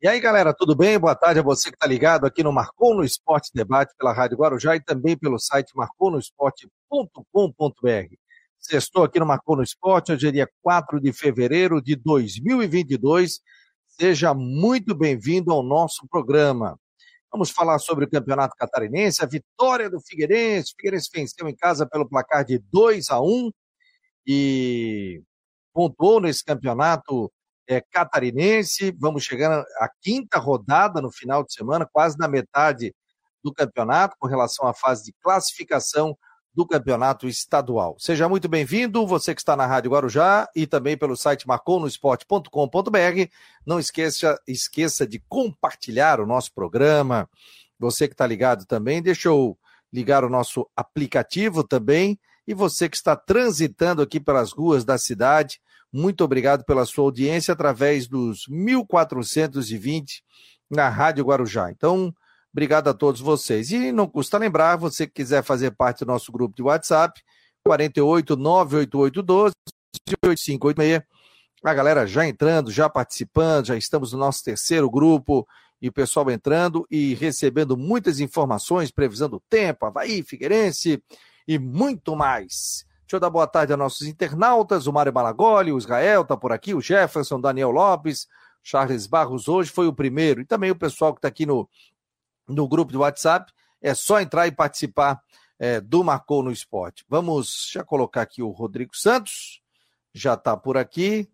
E aí, galera, tudo bem? Boa tarde a você que está ligado aqui no Marcou no Esporte Debate pela Rádio Guarujá e também pelo site marconosport.com.br. Sextou aqui no Marcou no Esporte, hoje é dia 4 de fevereiro de 2022. Seja muito bem-vindo ao nosso programa. Vamos falar sobre o Campeonato Catarinense, a vitória do Figueirense. O Figueirense venceu em casa pelo placar de 2 a 1 e pontuou nesse campeonato é, catarinense. Vamos chegar à quinta rodada no final de semana, quase na metade do campeonato, com relação à fase de classificação do campeonato estadual. Seja muito bem-vindo, você que está na Rádio Guarujá e também pelo site marconosport.com.br. Não esqueça, esqueça de compartilhar o nosso programa. Você que está ligado também, deixa eu ligar o nosso aplicativo também. E você que está transitando aqui pelas ruas da cidade, muito obrigado pela sua audiência através dos 1420 na Rádio Guarujá. Então, obrigado a todos vocês. E não custa lembrar, você que quiser fazer parte do nosso grupo de WhatsApp, 48 98812 8586. A galera já entrando, já participando, já estamos no nosso terceiro grupo e o pessoal entrando e recebendo muitas informações, previsão do tempo, Havaí, Figueirense e muito mais. Deixa eu dar boa tarde a nossos internautas, o Mário Malagoli, o Israel está por aqui, o Jefferson, Daniel Lopes, Charles Barros hoje foi o primeiro, e também o pessoal que está aqui no, no grupo do WhatsApp, é só entrar e participar é, do Marcou no Esporte. Vamos já colocar aqui o Rodrigo Santos, já está por aqui.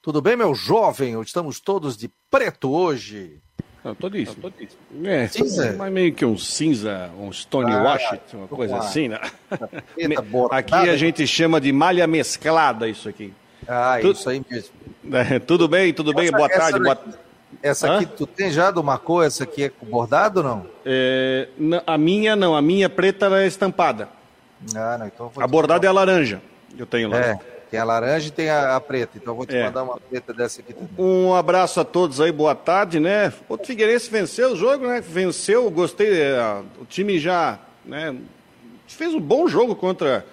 Tudo bem, meu jovem? Estamos todos de preto hoje. Não, todíssimo. Não, É, cinza? Mas meio que um cinza, um Stone ah, Washington, uma coisa assim, né? aqui a gente chama de malha mesclada isso aqui. Ah, tudo, isso aí mesmo. É, tudo bem, tudo bem, boa tarde. Boa... Essa aqui Hã? tu tem já do Marcou? Essa aqui é bordado ou não? É, a minha não, a minha preta é estampada. Ah, não, então a bordada é a laranja. Eu tenho lá. É. Tem a laranja e tem a, a preta. Então vou te é. mandar uma preta dessa aqui também. Um abraço a todos aí, boa tarde, né? O Figueirense venceu o jogo, né? Venceu, gostei. É, o time já, né? Fez um bom jogo contra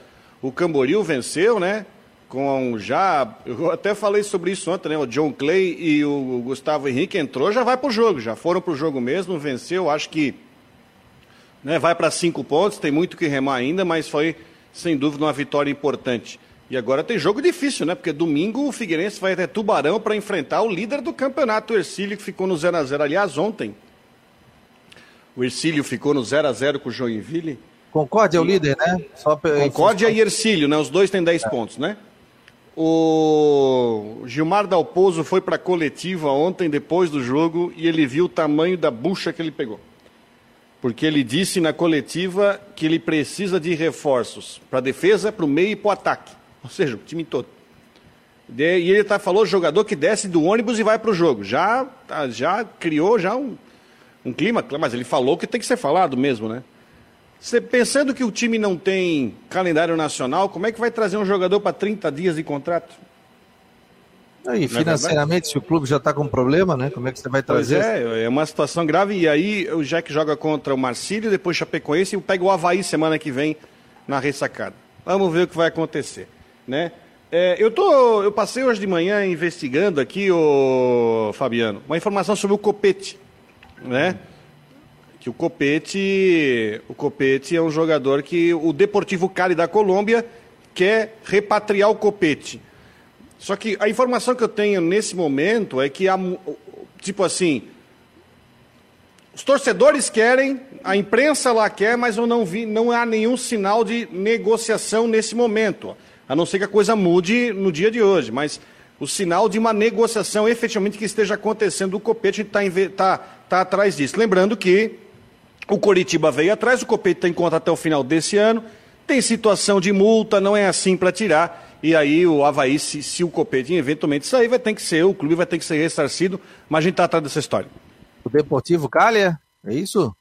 o Camboriú, venceu, né? Com já, eu até falei sobre isso ontem, né? O John Clay e o Gustavo Henrique entrou, já vai pro jogo, já foram pro jogo mesmo, venceu. Acho que, né? Vai para cinco pontos, tem muito que remar ainda, mas foi sem dúvida uma vitória importante. E agora tem jogo difícil, né? Porque domingo o Figueirense vai até Tubarão para enfrentar o líder do campeonato, o Ercílio, que ficou no 0x0. Aliás, ontem, o Ercílio ficou no 0x0 com o Joinville. Concórdia é o líder, né? Só Concórdia e Ercílio, né? Os dois têm 10 é. pontos, né? O Gilmar Dalpozo foi para a coletiva ontem, depois do jogo, e ele viu o tamanho da bucha que ele pegou. Porque ele disse na coletiva que ele precisa de reforços para a defesa, para o meio e para o ataque. Ou seja, o time todo. E ele tá, falou jogador que desce do ônibus e vai para o jogo. Já, tá, já criou já um, um clima, mas ele falou que tem que ser falado mesmo, né? Você, pensando que o time não tem calendário nacional, como é que vai trazer um jogador para 30 dias de contrato? E é financeiramente, se o clube já está com problema, né? Como é que você vai trazer? Pois é, é uma situação grave. E aí o Jack joga contra o Marcílio, depois Chapecoense e pega o Havaí semana que vem na ressacada. Vamos ver o que vai acontecer né? É, eu, tô, eu passei hoje de manhã investigando aqui, o Fabiano, uma informação sobre o Copete, né? Que o Copete, o Copete é um jogador que o Deportivo Cali da Colômbia quer repatriar o Copete. Só que a informação que eu tenho nesse momento é que, tipo assim, os torcedores querem, a imprensa lá quer, mas eu não vi, não há nenhum sinal de negociação nesse momento a não ser que a coisa mude no dia de hoje, mas o sinal de uma negociação efetivamente que esteja acontecendo, o Copete está tá, tá atrás disso. Lembrando que o Coritiba veio atrás, o Copete está em conta até o final desse ano, tem situação de multa, não é assim para tirar, e aí o Havaí, se, se o Copete eventualmente sair, vai ter que ser, o clube vai ter que ser ressarcido, mas a gente está atrás dessa história. O Deportivo Cali, é isso?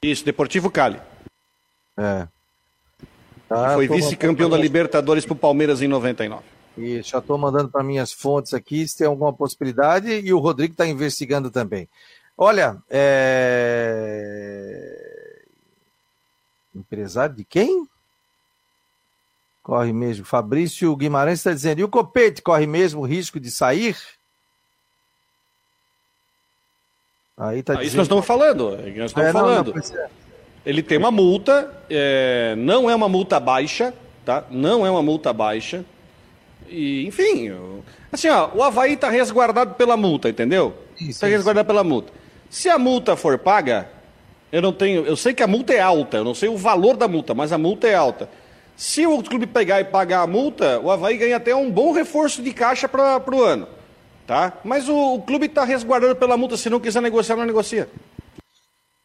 Isso, Deportivo Cali. É. Tá, foi vice-campeão da Libertadores para o Palmeiras em 99. Isso, já estou mandando para minhas fontes aqui se tem alguma possibilidade e o Rodrigo está investigando também. Olha, é... empresário de quem? Corre mesmo. Fabrício Guimarães está dizendo, e o Copete corre mesmo o risco de sair? Aí tá dizendo... Isso nós estamos falando. É nós estamos é, falando. Não, não, Ele tem uma multa, é, não é uma multa baixa, tá? Não é uma multa baixa. E, enfim, assim, ó, o Havaí está resguardado pela multa, entendeu? Está resguardado pela multa. Se a multa for paga, eu não tenho. Eu sei que a multa é alta, eu não sei o valor da multa, mas a multa é alta. Se o clube pegar e pagar a multa, o Havaí ganha até um bom reforço de caixa para o ano. Tá? Mas o, o clube está resguardando pela multa, se não quiser negociar, não negocia.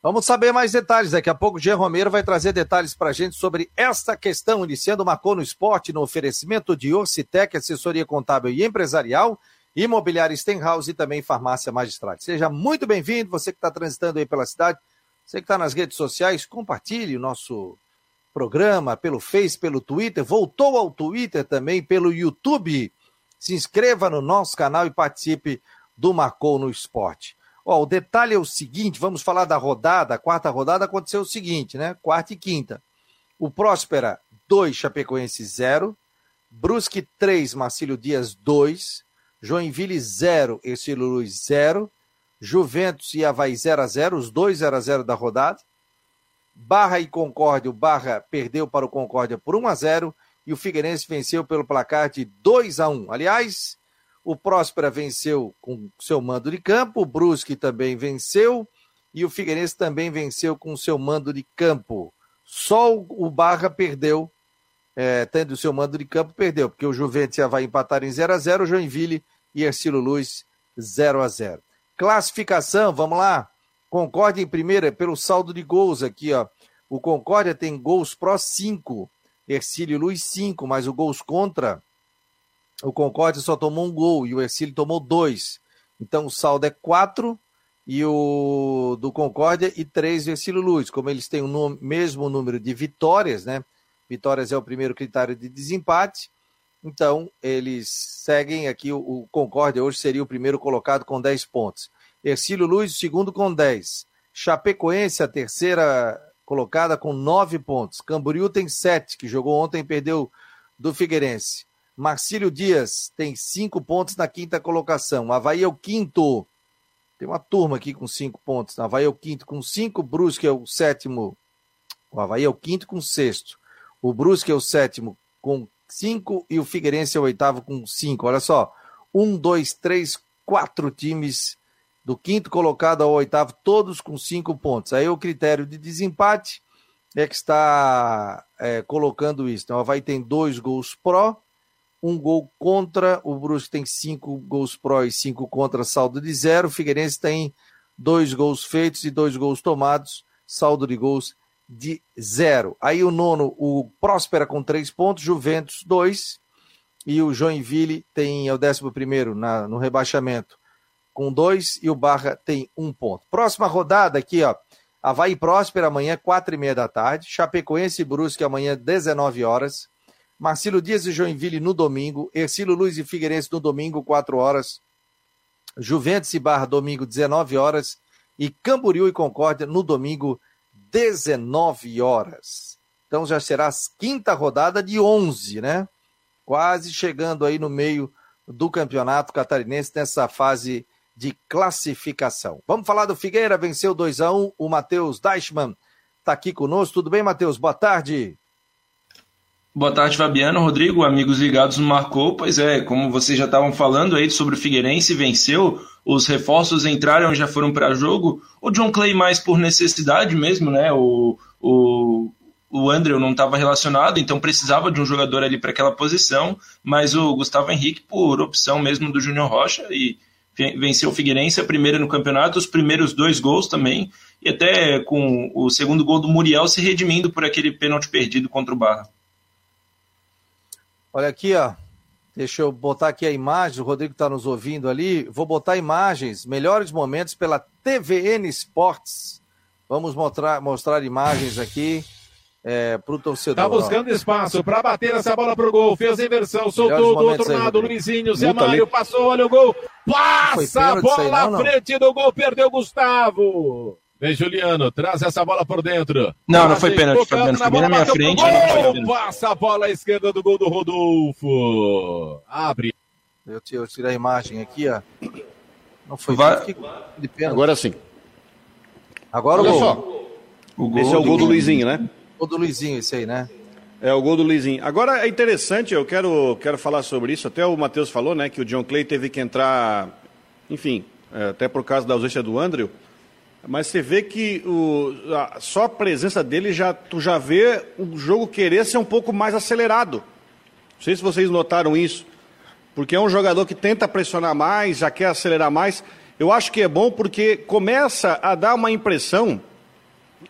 Vamos saber mais detalhes. Daqui a pouco Jean Romero vai trazer detalhes para a gente sobre esta questão, iniciando Marcou no Esporte, no oferecimento de Orcitec, assessoria contábil e empresarial, imobiliária Stenhouse e também farmácia magistrade. Seja muito bem-vindo, você que está transitando aí pela cidade, você que está nas redes sociais, compartilhe o nosso programa pelo Face, pelo Twitter, voltou ao Twitter também, pelo YouTube. Se inscreva no nosso canal e participe do Marcou no Esporte. Ó, o detalhe é o seguinte: vamos falar da rodada. A quarta rodada aconteceu o seguinte, né? Quarta e quinta. O Próspera 2, Chapecoense 0. Brusque 3, Marcílio Dias 2. Joinville 0, Ercílio Luz 0. Juventus e Havaí 0 a 0 os dois 0 a 0 da rodada. Barra e Concórdia, o Barra perdeu para o Concórdia por 1 a 0 e o Figueirense venceu pelo placar de 2 a 1. Aliás, o Próspera venceu com seu mando de campo, o Brusque também venceu e o Figueirense também venceu com seu mando de campo. Só o Barra perdeu, é, tendo o seu mando de campo, perdeu, porque o Juventus vai empatar em 0 a 0 o Joinville e Ercílio Luz 0 a 0 Classificação, vamos lá. Concórdia em primeira, pelo saldo de gols aqui, ó. O Concórdia tem gols pró 5, Ercílio Luz 5, mas o gols contra o Concórdia só tomou um gol e o Ercílio tomou dois. Então o saldo é quatro e o do Concórdia e três do Ercílio Luz. Como eles têm o mesmo número de vitórias, né? Vitórias é o primeiro critério de desempate. Então, eles seguem aqui. O, o Concórdia hoje seria o primeiro colocado com 10 pontos. Ercílio Luz, o segundo com 10. Chapecoense, a terceira colocada com 9 pontos. Camboriú tem 7, que jogou ontem e perdeu do Figueirense. Marcílio Dias tem cinco pontos na quinta colocação. Havaí é o quinto. Tem uma turma aqui com cinco pontos. Havaí é o quinto com cinco. Brusque é o sétimo. O Havaí é o quinto com sexto. O Brusque é o sétimo com cinco. E o Figueirense é o oitavo com cinco. Olha só. Um, dois, três, quatro times do quinto colocado ao oitavo, todos com cinco pontos. Aí o critério de desempate é que está é, colocando isso. Então, o Havaí tem dois gols pró um gol contra, o Brusque tem cinco gols pró e cinco contra, saldo de zero. O Figueirense tem dois gols feitos e dois gols tomados, saldo de gols de zero. Aí o nono, o Próspera com três pontos, Juventus dois, e o Joinville tem é o décimo primeiro na, no rebaixamento com dois e o Barra tem um ponto. Próxima rodada aqui, ó. Havaí Próspera amanhã, quatro e meia da tarde. Chapecoense e Brusque amanhã, 19 horas. Marcílio Dias e Joinville no domingo, Ercílio Luiz e Figueirense no domingo, 4 horas, Juventus e Barra domingo, 19 horas, e Camboriú e Concórdia no domingo, 19 horas. Então já será a quinta rodada de 11, né? Quase chegando aí no meio do campeonato catarinense nessa fase de classificação. Vamos falar do Figueira, venceu 2 a 1 o Matheus Deichmann está aqui conosco. Tudo bem, Matheus? Boa tarde. Boa tarde, Fabiano. Rodrigo, amigos ligados no Marcou. Pois é, como vocês já estavam falando aí sobre o Figueirense, venceu. Os reforços entraram, já foram para jogo. O John Clay mais por necessidade mesmo, né? O, o, o Andrew não estava relacionado, então precisava de um jogador ali para aquela posição. Mas o Gustavo Henrique, por opção mesmo do Júnior Rocha, e venceu o Figueirense, a primeira no campeonato, os primeiros dois gols também. E até com o segundo gol do Muriel se redimindo por aquele pênalti perdido contra o Barra. Olha aqui, ó. Deixa eu botar aqui a imagem, o Rodrigo está nos ouvindo ali. Vou botar imagens, melhores momentos pela TVN Esportes. Vamos mostrar, mostrar imagens aqui é, para o torcedor. Tá buscando ó. espaço para bater essa bola pro gol. Fez a inversão, soltou do outro lado. Luizinho, Zé Mário passou, olha o gol. Passa a bola à frente do gol, perdeu Gustavo. Vem Juliano, traz essa bola por dentro. Não, não foi pênalti, Fabiano. Foi bem na minha frente. Gol, passa a bola à esquerda do gol do Rodolfo. Abre. Eu, eu tirei a imagem aqui, ó. Não foi Vai... Agora sim. Agora Olha o gol. só. O gol esse é o gol do, do Luizinho, né? O gol do Luizinho, esse aí, né? É o gol do Luizinho. Agora é interessante, eu quero, quero falar sobre isso. Até o Matheus falou, né, que o John Clay teve que entrar, enfim, é, até por causa da ausência do Andrew. Mas você vê que o, a, só a presença dele já tu já vê o jogo querer ser um pouco mais acelerado. Não sei se vocês notaram isso, porque é um jogador que tenta pressionar mais, já quer acelerar mais. Eu acho que é bom porque começa a dar uma impressão,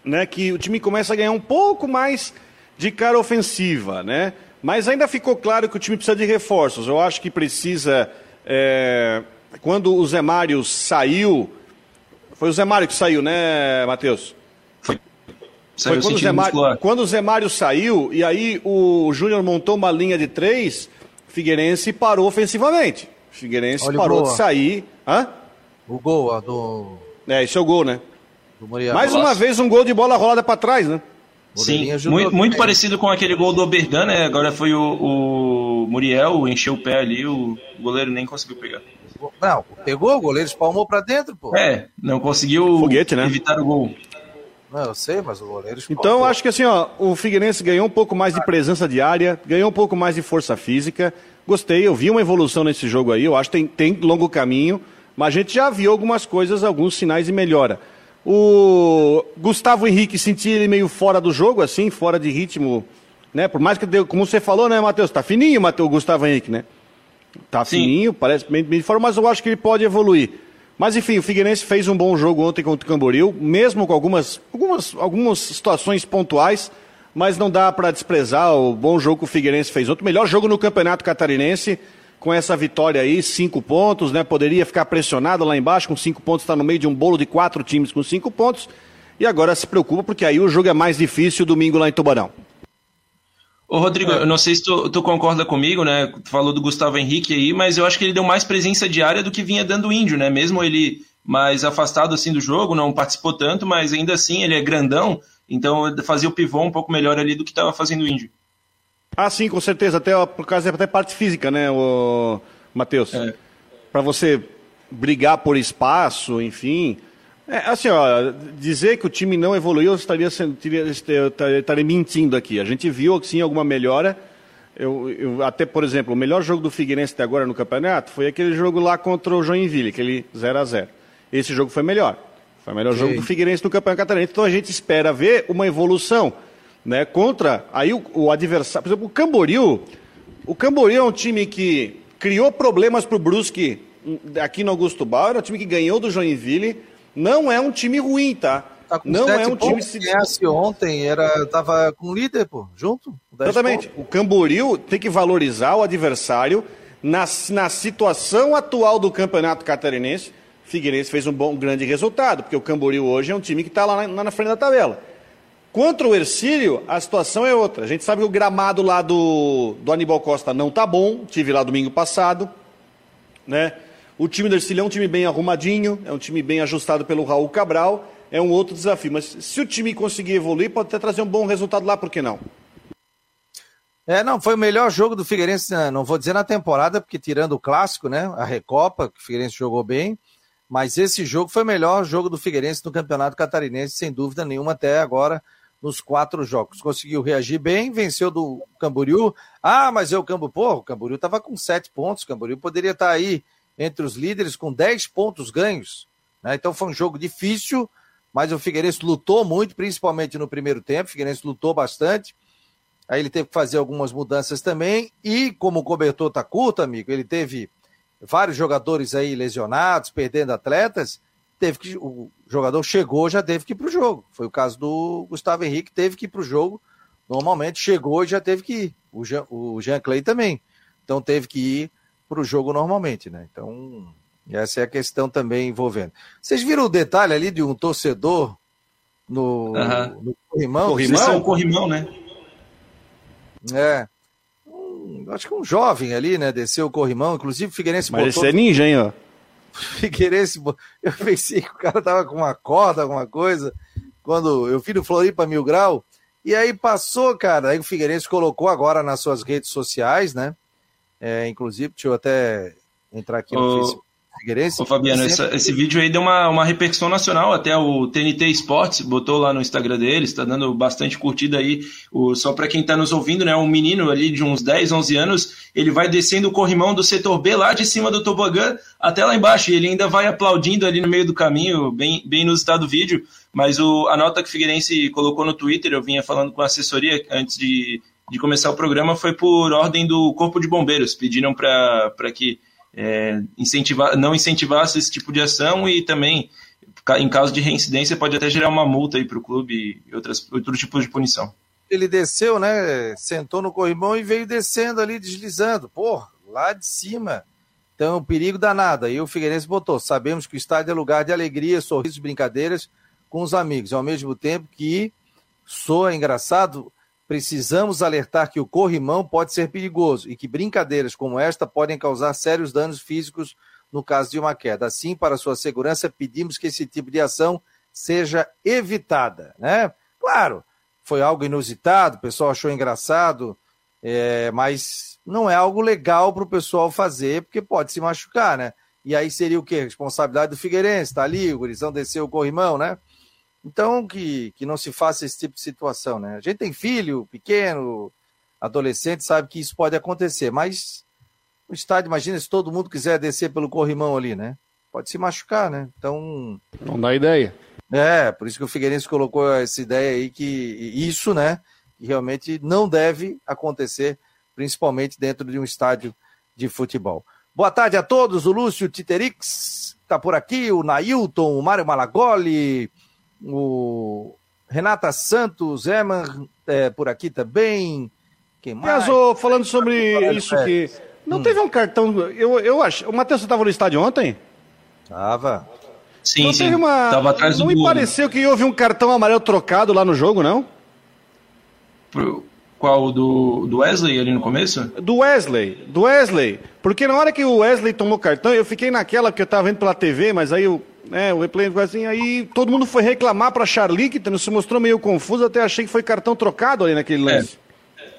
né, que o time começa a ganhar um pouco mais de cara ofensiva, né? Mas ainda ficou claro que o time precisa de reforços. Eu acho que precisa. É, quando o Zé Mário saiu. Foi o Zé Mário que saiu, né, Matheus? Foi. Saiu foi quando, o Zé Mário, quando o Zé Mário saiu, e aí o Júnior montou uma linha de três, Figueirense parou ofensivamente. Figueirense Olha parou de sair. Hã? O gol ó, do. É, esse é o gol, né? Mais uma vez um gol de bola rolada para trás, né? Sim, muito, muito parecido com aquele gol do Oberdan, né? Agora foi o, o Muriel, encheu o pé ali, o goleiro nem conseguiu pegar. Não, pegou, o goleiro espalmou pra dentro, pô. É, não conseguiu Foguete, né? evitar o gol. Não, eu sei, mas o goleiro espalmou. Então, acho que assim, ó, o Figueirense ganhou um pouco mais de presença de área, ganhou um pouco mais de força física. Gostei, eu vi uma evolução nesse jogo aí, eu acho que tem, tem longo caminho, mas a gente já viu algumas coisas, alguns sinais de melhora. O Gustavo Henrique sentia ele meio fora do jogo, assim, fora de ritmo, né? Por mais que, como você falou, né, Matheus? Tá fininho, Matheus, Gustavo Henrique, né? Tá Sim. fininho, parece bem, bem fora, mas eu acho que ele pode evoluir. Mas enfim, o Figueirense fez um bom jogo ontem contra o Camboriú, mesmo com algumas, algumas, algumas situações pontuais, mas não dá para desprezar o bom jogo que o Figueirense fez ontem. Melhor jogo no Campeonato Catarinense com essa vitória aí, cinco pontos, né? Poderia ficar pressionado lá embaixo, com cinco pontos, está no meio de um bolo de quatro times com cinco pontos. E agora se preocupa, porque aí o jogo é mais difícil domingo lá em Tubarão. Ô, Rodrigo, é. eu não sei se tu, tu, concorda comigo, né? Tu falou do Gustavo Henrique aí, mas eu acho que ele deu mais presença diária do que vinha dando o índio, né? Mesmo ele mais afastado assim do jogo, não participou tanto, mas ainda assim ele é grandão, então fazia o pivô um pouco melhor ali do que estava fazendo o índio. Ah, sim, com certeza. Até por causa até parte física, né, o Matheus? É. Para você brigar por espaço, enfim. É, assim, ó, dizer que o time não evoluiu, eu estaria, estaria, estaria mentindo aqui. A gente viu, sim, alguma melhora. Eu, eu, até, por exemplo, o melhor jogo do Figueirense até agora no campeonato foi aquele jogo lá contra o Joinville, aquele 0 a 0 Esse jogo foi melhor. Foi o melhor jogo do Figueirense no campeonato catarinense. Então a gente espera ver uma evolução né, contra aí o, o, adversário. Por exemplo, o Camboriú. O Camboriú é um time que criou problemas para o Brusque hum, aqui no Augusto Bauer, é um time que ganhou do Joinville. Não é um time ruim, tá? tá não é um time se ganhasse ontem, era tava com o líder, pô, junto. Exatamente. Pontos. O Camboriú tem que valorizar o adversário na, na situação atual do Campeonato Catarinense. Figueirense fez um bom, um grande resultado, porque o Camboriú hoje é um time que está lá, lá na frente da tabela. Contra o Ercílio, a situação é outra. A gente sabe que o gramado lá do, do Aníbal Costa não tá bom, tive lá domingo passado, né? O time do Ercílio é um time bem arrumadinho, é um time bem ajustado pelo Raul Cabral, é um outro desafio. Mas se o time conseguir evoluir, pode até trazer um bom resultado lá, por que não? É, não, foi o melhor jogo do Figueirense, né? não vou dizer na temporada, porque tirando o clássico, né, a Recopa, que o Figueirense jogou bem, mas esse jogo foi o melhor jogo do Figueirense no Campeonato Catarinense, sem dúvida nenhuma, até agora, nos quatro jogos. Conseguiu reagir bem, venceu do Camboriú. Ah, mas eu, Camboriú, pô, o Camboriú estava com sete pontos. O Camboriú poderia estar tá aí entre os líderes com dez pontos ganhos. Né? Então foi um jogo difícil, mas o Figueirense lutou muito, principalmente no primeiro tempo. O Figueirense lutou bastante. Aí ele teve que fazer algumas mudanças também. E como o cobertor está curto, amigo, ele teve vários jogadores aí lesionados, perdendo atletas teve que o jogador chegou, já teve que ir para o jogo. Foi o caso do Gustavo Henrique, teve que ir para o jogo. Normalmente chegou e já teve que ir. O Jean, o Jean Clay também. Então teve que ir para o jogo normalmente, né? Então, essa é a questão também envolvendo. Vocês viram o detalhe ali de um torcedor no, uhum. no corrimão? Corrimão? é um corrimão, né? É. Um, acho que um jovem ali, né? Desceu o corrimão, inclusive o Figueirense Mas botou... esse é ninja, hein, ó. Figueirense, eu pensei que o cara tava com uma corda, alguma coisa, quando eu fui no Floripa Mil Grau, e aí passou, cara, aí o Figueirense colocou agora nas suas redes sociais, né? É, inclusive, deixa eu até entrar aqui no ô, Facebook. Figueirense. Ô, Fabiano, sempre... essa, esse vídeo aí deu uma, uma repercussão nacional, até o TNT Sports botou lá no Instagram deles, está dando bastante curtida aí. O, só para quem está nos ouvindo, né? Um menino ali de uns 10, 11 anos, ele vai descendo o corrimão do setor B lá de cima do tobogã até lá embaixo, e ele ainda vai aplaudindo ali no meio do caminho, bem, bem inusitado o vídeo. Mas o, a nota que o Figueirense colocou no Twitter, eu vinha falando com a assessoria antes de, de começar o programa, foi por ordem do Corpo de Bombeiros. Pediram para que é, incentivar, não incentivasse esse tipo de ação e também, em caso de reincidência, pode até gerar uma multa para o clube e outras, outro tipo de punição. Ele desceu, né? Sentou no corrimão e veio descendo ali, deslizando. Porra, lá de cima. Então, perigo danado. Aí o Figueirense botou. Sabemos que o estádio é lugar de alegria, sorrisos, brincadeiras com os amigos. Ao mesmo tempo que soa engraçado, precisamos alertar que o corrimão pode ser perigoso e que brincadeiras como esta podem causar sérios danos físicos no caso de uma queda. Assim, para sua segurança, pedimos que esse tipo de ação seja evitada, né? Claro, foi algo inusitado, o pessoal achou engraçado, é, mas não é algo legal para o pessoal fazer, porque pode se machucar, né? E aí seria o quê? Responsabilidade do Figueirense, tá ali, o Gurizão desceu o corrimão, né? Então, que, que não se faça esse tipo de situação, né? A gente tem filho pequeno, adolescente, sabe que isso pode acontecer, mas o estádio, imagina se todo mundo quiser descer pelo corrimão ali, né? Pode se machucar, né? Então. Não dá ideia. É, por isso que o Figueirense colocou essa ideia aí que isso, né? Que realmente não deve acontecer, principalmente dentro de um estádio de futebol. Boa tarde a todos, o Lúcio Titerix está por aqui, o Nailton, o Mário Malagoli, o Renata Santos, Eman é, por aqui também. Quem mais? Mas, falando sobre isso que. Não hum. teve um cartão. Eu, eu acho. O Matheus estava no estádio ontem? Tava. Sim, não sim. Teve uma... Tava atrás não do me pareceu que houve um cartão amarelo trocado lá no jogo, não? Pro... Qual? Do, do Wesley ali no começo? Do Wesley, do Wesley. Porque na hora que o Wesley tomou cartão, eu fiquei naquela, porque eu tava vendo pela TV, mas aí o né, o replay assim, aí todo mundo foi reclamar para Charlie, que se mostrou meio confuso, até achei que foi cartão trocado ali naquele é. lance. É.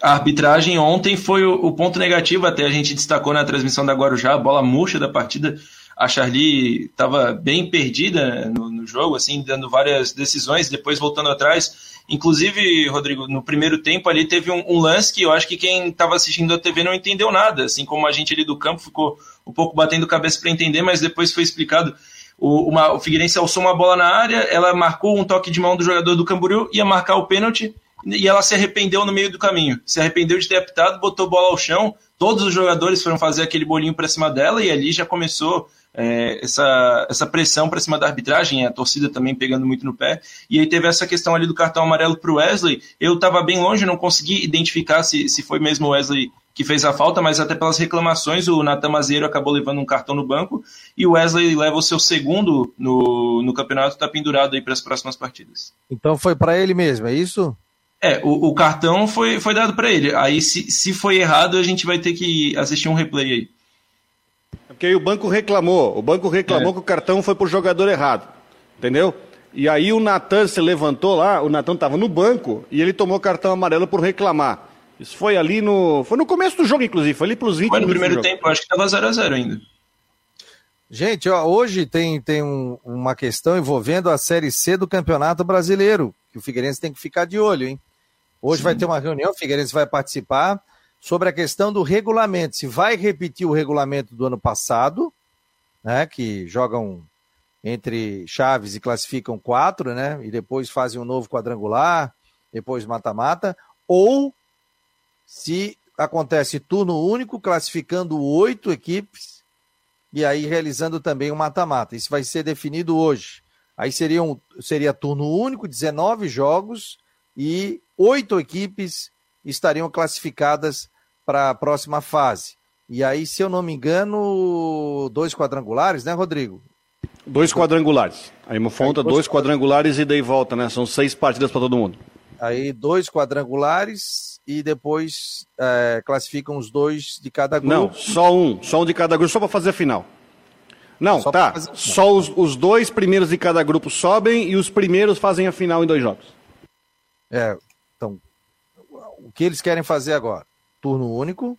A arbitragem ontem foi o, o, ponto negativo, até a gente destacou na transmissão da Guarujá, a bola murcha da partida. A Charlie estava bem perdida no, no, jogo, assim, dando várias decisões, depois voltando atrás. Inclusive, Rodrigo, no primeiro tempo ali teve um, um lance que eu acho que quem estava assistindo a TV não entendeu nada, assim como a gente ali do campo ficou um pouco batendo cabeça para entender, mas depois foi explicado o, uma, o Figueirense alçou uma bola na área, ela marcou um toque de mão do jogador do Camboriú, ia marcar o pênalti e ela se arrependeu no meio do caminho. Se arrependeu de ter apitado, botou bola ao chão. Todos os jogadores foram fazer aquele bolinho para cima dela e ali já começou é, essa, essa pressão para cima da arbitragem, a torcida também pegando muito no pé. E aí teve essa questão ali do cartão amarelo para o Wesley. Eu estava bem longe, não consegui identificar se, se foi mesmo o Wesley que fez a falta, mas até pelas reclamações, o Natan Mazeiro acabou levando um cartão no banco e o Wesley leva o seu segundo no, no campeonato, está pendurado aí para as próximas partidas. Então foi para ele mesmo, é isso? É, o, o cartão foi, foi dado para ele. Aí, se, se foi errado, a gente vai ter que assistir um replay aí. Porque aí o banco reclamou. O banco reclamou é. que o cartão foi para o jogador errado. Entendeu? E aí o Natan se levantou lá, o Natan estava no banco e ele tomou cartão amarelo por reclamar. Isso foi ali no. Foi no começo do jogo, inclusive. Foi ali pelos 20 Foi no primeiro tempo, acho que estava 0x0 ainda. Gente, ó, hoje tem, tem um, uma questão envolvendo a Série C do Campeonato Brasileiro, que o Figueirense tem que ficar de olho, hein? Hoje Sim. vai ter uma reunião, o Figueirense vai participar sobre a questão do regulamento. Se vai repetir o regulamento do ano passado, né? Que jogam entre chaves e classificam quatro, né? E depois fazem um novo quadrangular, depois mata-mata, ou se acontece turno único, classificando oito equipes e aí realizando também o um mata-mata. Isso vai ser definido hoje. Aí seria, um, seria turno único, 19 jogos e oito equipes estariam classificadas para a próxima fase. E aí, se eu não me engano, dois quadrangulares, né, Rodrigo? Dois quadrangulares. Aí Mofonta, dois, dois quadrangulares e daí volta, né? São seis partidas para todo mundo. Aí dois quadrangulares e depois é, classificam os dois de cada grupo. Não, só um, só um de cada grupo, só para fazer a final. Não, só tá. Fazer... Só os, os dois primeiros de cada grupo sobem e os primeiros fazem a final em dois jogos. É, que eles querem fazer agora? Turno único,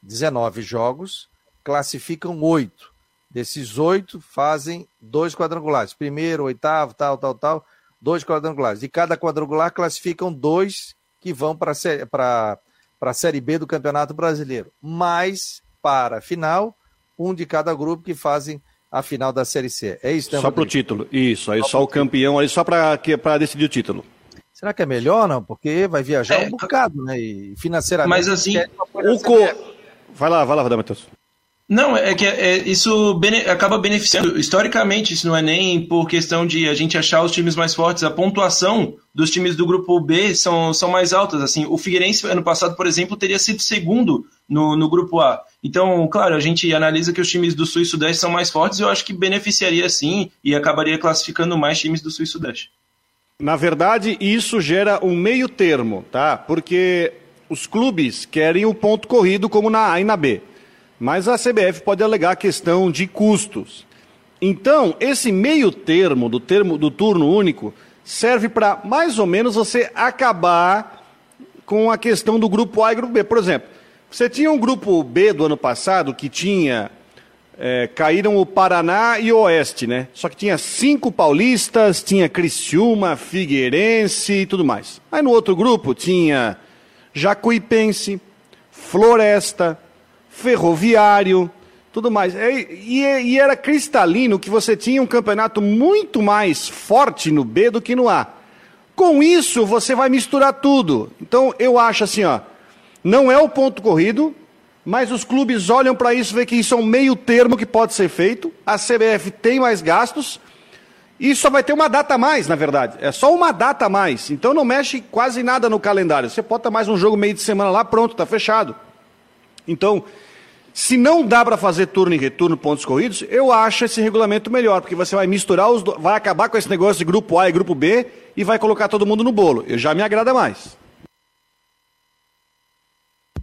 19 jogos, classificam oito. Desses oito fazem dois quadrangulares. Primeiro, oitavo, tal, tal, tal, dois quadrangulares. De cada quadrangular classificam dois que vão para a Série B do Campeonato Brasileiro. Mais, para a final, um de cada grupo que fazem a final da Série C. É isso, né, Só para o título. Isso, aí só, só o campeão, aí só para decidir o título. Será que é melhor, não? Porque vai viajar é, um bocado, né? E financeiramente. Mas assim, o co... Vai lá, vai lá, Matheus. Não, é que é, isso bene, acaba beneficiando. Historicamente, isso não é nem por questão de a gente achar os times mais fortes. A pontuação dos times do grupo B são, são mais altas. Assim, o Figueirense, ano passado, por exemplo, teria sido segundo no, no grupo A. Então, claro, a gente analisa que os times do Sul e Sudeste são mais fortes. Eu acho que beneficiaria sim e acabaria classificando mais times do Sul e Sudeste. Na verdade, isso gera um meio termo, tá? Porque os clubes querem o ponto corrido como na A e na B. Mas a CBF pode alegar a questão de custos. Então, esse meio termo do termo do turno único serve para mais ou menos você acabar com a questão do grupo A e grupo B. Por exemplo, você tinha um grupo B do ano passado que tinha é, caíram o Paraná e o Oeste, né? Só que tinha cinco paulistas, tinha Criciúma, Figueirense e tudo mais. Aí no outro grupo tinha Jacuipense, Floresta, ferroviário, tudo mais. E, e, era cristalino que você tinha um campeonato muito mais forte no B do que no A. Com isso, você vai misturar tudo. Então, eu acho assim, ó, não é o ponto corrido, mas os clubes olham para isso e vê que isso é um meio termo que pode ser feito. A CBF tem mais gastos e só vai ter uma data a mais, na verdade. É só uma data a mais. Então não mexe quase nada no calendário. Você bota mais um jogo meio de semana lá, pronto, está fechado. Então, se não dá para fazer turno e retorno pontos corridos, eu acho esse regulamento melhor, porque você vai misturar os do... vai acabar com esse negócio de grupo A e grupo B e vai colocar todo mundo no bolo. Eu já me agrada mais.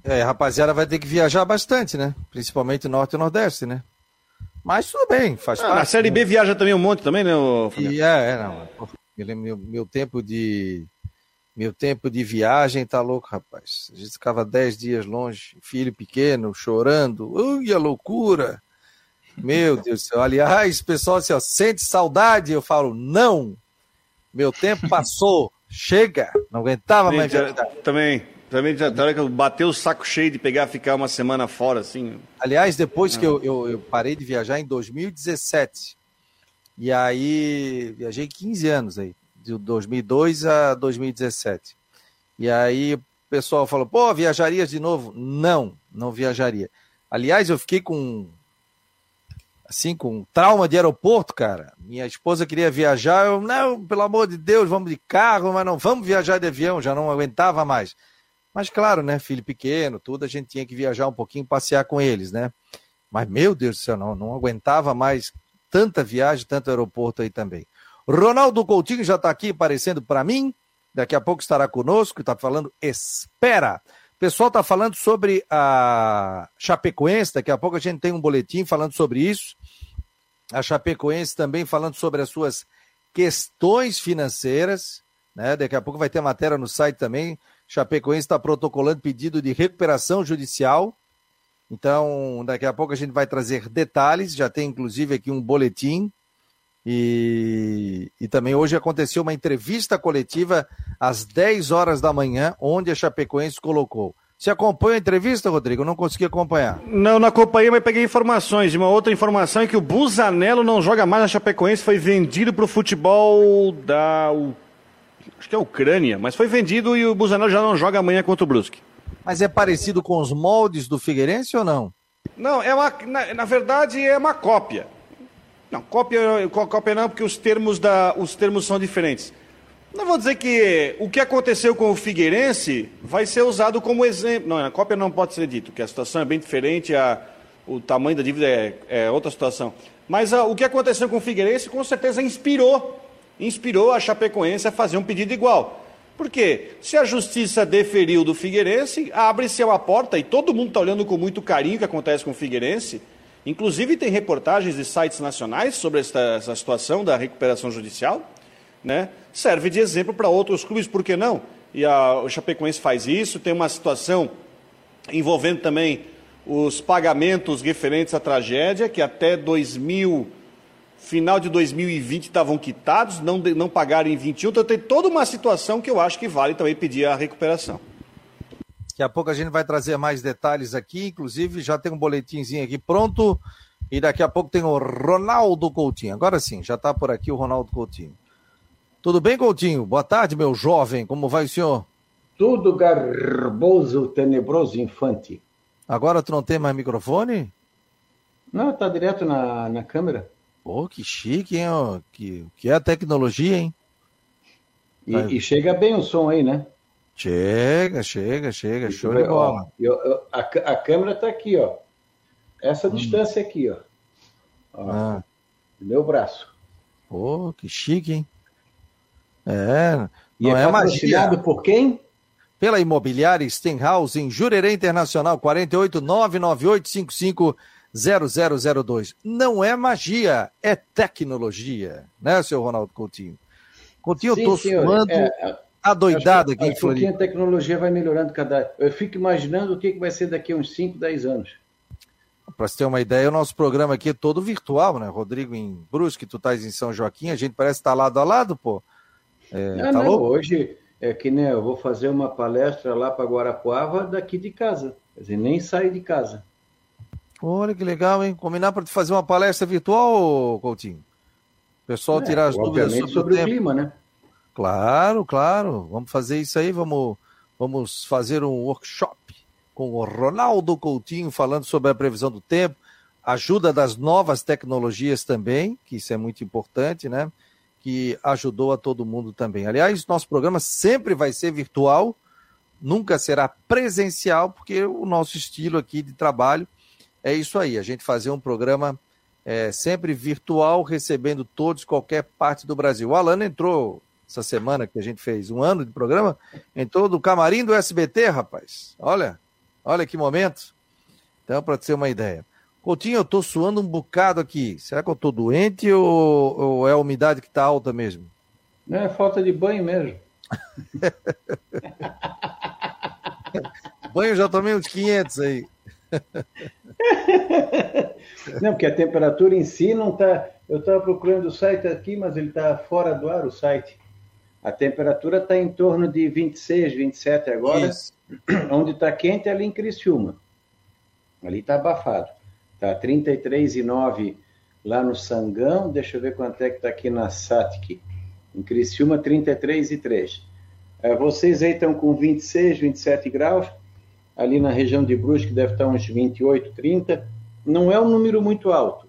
É, a rapaziada vai ter que viajar bastante, né? Principalmente norte e nordeste, né? Mas tudo bem, faz ah, parte. A Série B né? viaja também um monte também, né, e é, é, não. Meu, meu tempo de meu tempo de viagem tá louco, rapaz. A gente ficava dez dias longe, filho pequeno, chorando. Ui, a loucura! Meu Deus do céu. Aliás, pessoal, assim, ó, sente saudade? Eu falo, não! Meu tempo passou. Chega! Não aguentava mais viajar. Também, também já bateu o saco cheio de pegar ficar uma semana fora, assim. Aliás, depois que eu, eu, eu parei de viajar em 2017. E aí, viajei 15 anos aí de 2002 a 2017. E aí o pessoal falou: pô, viajarias de novo? Não, não viajaria. Aliás, eu fiquei com. Assim, com trauma de aeroporto, cara. Minha esposa queria viajar, eu, não, pelo amor de Deus, vamos de carro, mas não, vamos viajar de avião, já não aguentava mais. Mas claro, né, filho pequeno, tudo, a gente tinha que viajar um pouquinho, passear com eles, né? Mas, meu Deus do céu, não, não aguentava mais tanta viagem, tanto aeroporto aí também. Ronaldo Coutinho já está aqui aparecendo para mim. Daqui a pouco estará conosco, está falando espera. O pessoal está falando sobre a Chapecoense, daqui a pouco a gente tem um boletim falando sobre isso. A Chapecoense também falando sobre as suas questões financeiras, né? Daqui a pouco vai ter matéria no site também. Chapecoense está protocolando pedido de recuperação judicial. Então, daqui a pouco a gente vai trazer detalhes, já tem inclusive aqui um boletim e, e também hoje aconteceu uma entrevista coletiva às 10 horas da manhã, onde a Chapecoense colocou. Você acompanha a entrevista, Rodrigo? Eu não consegui acompanhar. Não, não acompanhei, mas peguei informações. Uma outra informação é que o Busanello não joga mais na Chapecoense, foi vendido para o futebol da. Acho que é a Ucrânia, mas foi vendido e o Busanello já não joga amanhã contra o Brusque. Mas é parecido com os moldes do Figueirense ou não? Não, é uma, na, na verdade é uma cópia. Não, cópia, cópia não, porque os termos, da, os termos são diferentes. Não vou dizer que o que aconteceu com o Figueirense vai ser usado como exemplo. Não, a cópia não pode ser dito, que a situação é bem diferente, a, o tamanho da dívida é, é outra situação. Mas a, o que aconteceu com o Figueirense com certeza inspirou, inspirou a Chapecoense a fazer um pedido igual. Por quê? Se a justiça deferiu do Figueirense, abre-se uma porta, e todo mundo está olhando com muito carinho o que acontece com o Figueirense, Inclusive, tem reportagens de sites nacionais sobre essa situação da recuperação judicial. Né? Serve de exemplo para outros clubes, por que não? E a, o Chapecoense faz isso. Tem uma situação envolvendo também os pagamentos referentes à tragédia, que até 2000, final de 2020 estavam quitados, não, não pagaram em 21. Então tem toda uma situação que eu acho que vale também pedir a recuperação. Daqui a pouco a gente vai trazer mais detalhes aqui, inclusive já tem um boletimzinho aqui pronto. E daqui a pouco tem o Ronaldo Coutinho. Agora sim, já está por aqui o Ronaldo Coutinho. Tudo bem, Coutinho? Boa tarde, meu jovem. Como vai o senhor? Tudo garboso, tenebroso, infante. Agora tu não tem mais microfone? Não, tá direto na, na câmera. Pô, que chique, hein? Ó. Que, que é a tecnologia, hein? E, tá. e, chega bem o som aí, né? Chega, chega, chega. Show de bola. Ó, eu, eu, a, a câmera tá aqui, ó. Essa hum. distância aqui, ó. ó ah. Meu braço. Pô, que chique, hein? É. E não é, é magia. por quem? Pela imobiliária Stenhouse em Jurerê Internacional 48 99855 0002. Não é magia, é tecnologia, né, seu Ronaldo Coutinho? Coutinho, Sim, eu tô senhor. suando é, é adoidado aqui em Floripa. A tecnologia vai melhorando cada... Eu fico imaginando o que vai ser daqui a uns 5, 10 anos. Para você ter uma ideia, o nosso programa aqui é todo virtual, né? Rodrigo em Brusque, tu estás em São Joaquim, a gente parece estar tá lado a lado, pô. É, não, tá não, hoje é que nem eu vou fazer uma palestra lá para Guarapuava daqui de casa. Quer dizer, nem sair de casa. Olha que legal, hein? Combinar para fazer uma palestra virtual, Coutinho? O pessoal é, tirar as dúvidas sobre, sobre o, o clima, né? Claro, claro. Vamos fazer isso aí, vamos, vamos fazer um workshop com o Ronaldo Coutinho falando sobre a previsão do tempo, ajuda das novas tecnologias também, que isso é muito importante, né? Que ajudou a todo mundo também. Aliás, nosso programa sempre vai ser virtual, nunca será presencial, porque o nosso estilo aqui de trabalho é isso aí, a gente fazer um programa é, sempre virtual, recebendo todos, qualquer parte do Brasil. O Alan entrou essa semana que a gente fez um ano de programa, entrou do camarim do SBT, rapaz. Olha, olha que momento. Então, para ter uma ideia. Coutinho, eu estou suando um bocado aqui. Será que eu estou doente ou, ou, é a umidade que está alta mesmo? Não, é falta de banho mesmo. banho já tomei uns 500 aí. Não, porque a temperatura em si não está. Eu estava procurando o site aqui, mas ele está fora do ar o site. A temperatura está em torno de 26, 27 agora. Isso. Onde está quente é ali em Criciúma. Ali está abafado. Está 33,9 lá no Sangão. Deixa eu ver quanto é que está aqui na Satic. Em Criciúma, 33,3. É, vocês aí estão com 26, 27 graus ali na região de Brusque deve estar uns 28, 30. Não é um número muito alto,